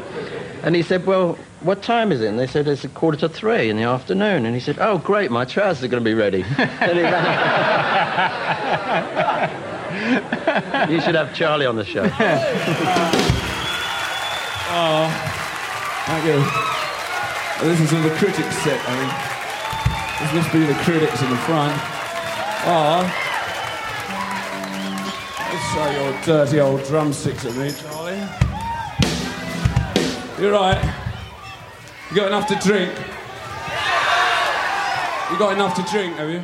S12: and he said, well, what time is it? And they said, it's a quarter to three in the afternoon. And he said, oh, great, my trousers are going to be ready. and he ran- you should have Charlie on the show.
S14: Oh, thank you. This is all the critics set, I mean. This must be the critics in the front. Oh. Let's show your dirty old drumsticks at me, Charlie. You're right. You got enough to drink? You got enough to drink, have you?